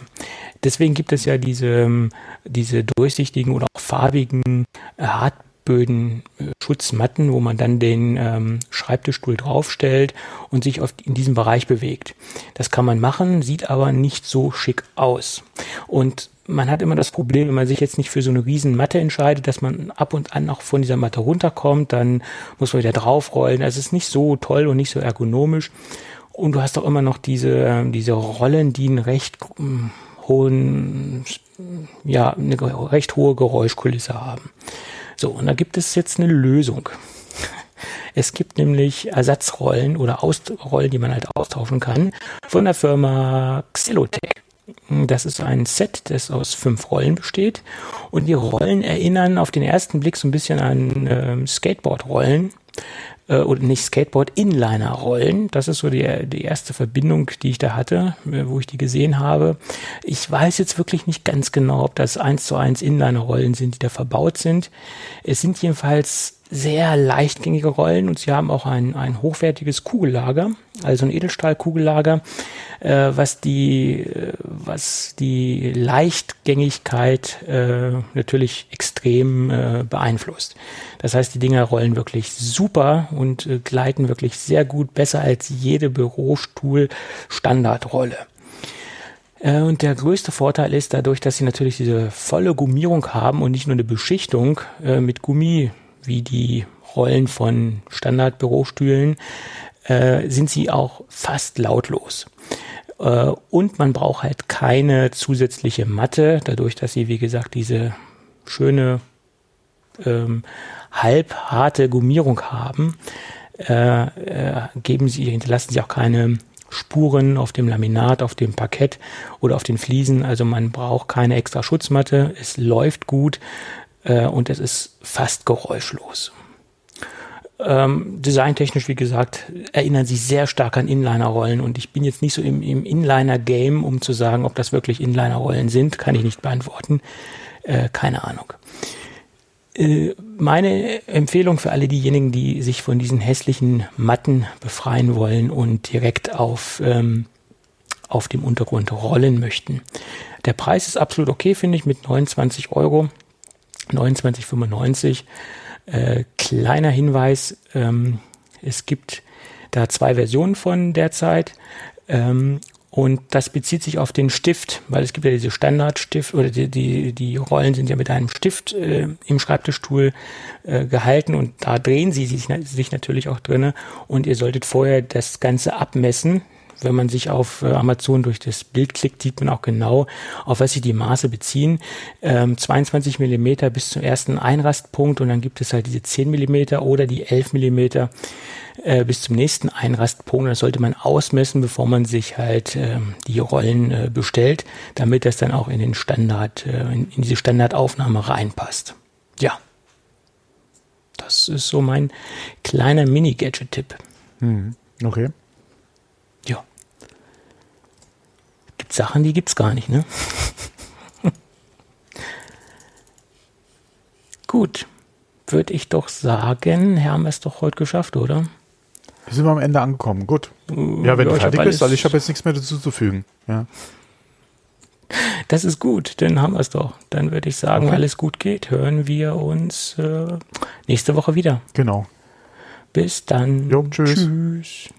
Deswegen gibt es ja diese, diese durchsichtigen oder auch farbigen äh, Hartböden, äh, Schutzmatten, wo man dann den ähm, Schreibtischstuhl draufstellt und sich auf, in diesem Bereich bewegt. Das kann man machen, sieht aber nicht so schick aus. Und man hat immer das Problem, wenn man sich jetzt nicht für so eine riesen Matte entscheidet, dass man ab und an auch von dieser Matte runterkommt, dann muss man wieder draufrollen. Also es ist nicht so toll und nicht so ergonomisch. Und du hast auch immer noch diese, ähm, diese Rollen, die einen recht ähm, hohen, ja, eine recht hohe Geräuschkulisse haben. So, und da gibt es jetzt eine Lösung. Es gibt nämlich Ersatzrollen oder Ausrollen, die man halt austauschen kann, von der Firma Xylotech. Das ist ein Set, das aus fünf Rollen besteht. Und die Rollen erinnern auf den ersten Blick so ein bisschen an ähm, Skateboard-Rollen. Äh, oder nicht Skateboard, Inliner-Rollen. Das ist so die, die erste Verbindung, die ich da hatte, äh, wo ich die gesehen habe. Ich weiß jetzt wirklich nicht ganz genau, ob das eins zu eins Inliner-Rollen sind, die da verbaut sind. Es sind jedenfalls sehr leichtgängige Rollen und sie haben auch ein, ein hochwertiges Kugellager, also ein Edelstahlkugellager, äh, was die äh, was die Leichtgängigkeit äh, natürlich extrem äh, beeinflusst. Das heißt, die Dinger rollen wirklich super und äh, gleiten wirklich sehr gut, besser als jede Bürostuhl-Standardrolle. Äh, und der größte Vorteil ist dadurch, dass sie natürlich diese volle Gummierung haben und nicht nur eine Beschichtung äh, mit Gummi wie die Rollen von Standardbürostühlen, äh, sind sie auch fast lautlos. Äh, und man braucht halt keine zusätzliche Matte, dadurch, dass sie, wie gesagt, diese schöne ähm, halbharte Gummierung haben, äh, äh, geben sie, hinterlassen sie auch keine Spuren auf dem Laminat, auf dem Parkett oder auf den Fliesen. Also man braucht keine extra Schutzmatte. Es läuft gut äh, und es ist fast geräuschlos. Ähm, designtechnisch, wie gesagt, erinnern sie sehr stark an Inliner-Rollen und ich bin jetzt nicht so im, im Inliner-Game, um zu sagen, ob das wirklich Inliner-Rollen sind, kann ich nicht beantworten. Äh, keine Ahnung. Äh, meine Empfehlung für alle diejenigen, die sich von diesen hässlichen Matten befreien wollen und direkt auf, ähm, auf dem Untergrund rollen möchten. Der Preis ist absolut okay, finde ich, mit 29 Euro. 29,95. Äh, kleiner Hinweis, ähm, es gibt da zwei Versionen von derzeit. Ähm, und das bezieht sich auf den Stift, weil es gibt ja diese Standardstift oder die, die, die Rollen sind ja mit einem Stift äh, im Schreibtischstuhl äh, gehalten und da drehen sie sich, sich natürlich auch drinne und ihr solltet vorher das Ganze abmessen, wenn man sich auf äh, Amazon durch das Bild klickt, sieht man auch genau, auf was sich die Maße beziehen. Ähm, 22 Millimeter bis zum ersten Einrastpunkt und dann gibt es halt diese 10 Millimeter oder die 11 Millimeter äh, bis zum nächsten Einrastpunkt. Das sollte man ausmessen, bevor man sich halt äh, die Rollen äh, bestellt, damit das dann auch in den Standard, äh, in, in diese Standardaufnahme reinpasst. Ja. Das ist so mein kleiner Mini-Gadget-Tipp. Hm, okay. Ja. Gibt Sachen, die gibt's gar nicht, ne? Gut. Würde ich doch sagen, haben wir es doch heute geschafft, oder? Sind wir am Ende angekommen. Gut. Ja, wenn ja, du fertig bist, also ich habe jetzt nichts mehr dazu zu fügen. Ja. Das ist gut, dann haben wir es doch. Dann würde ich sagen, okay. weil es gut geht, hören wir uns äh, nächste Woche wieder. Genau. Bis dann. Jo, tschüss. tschüss.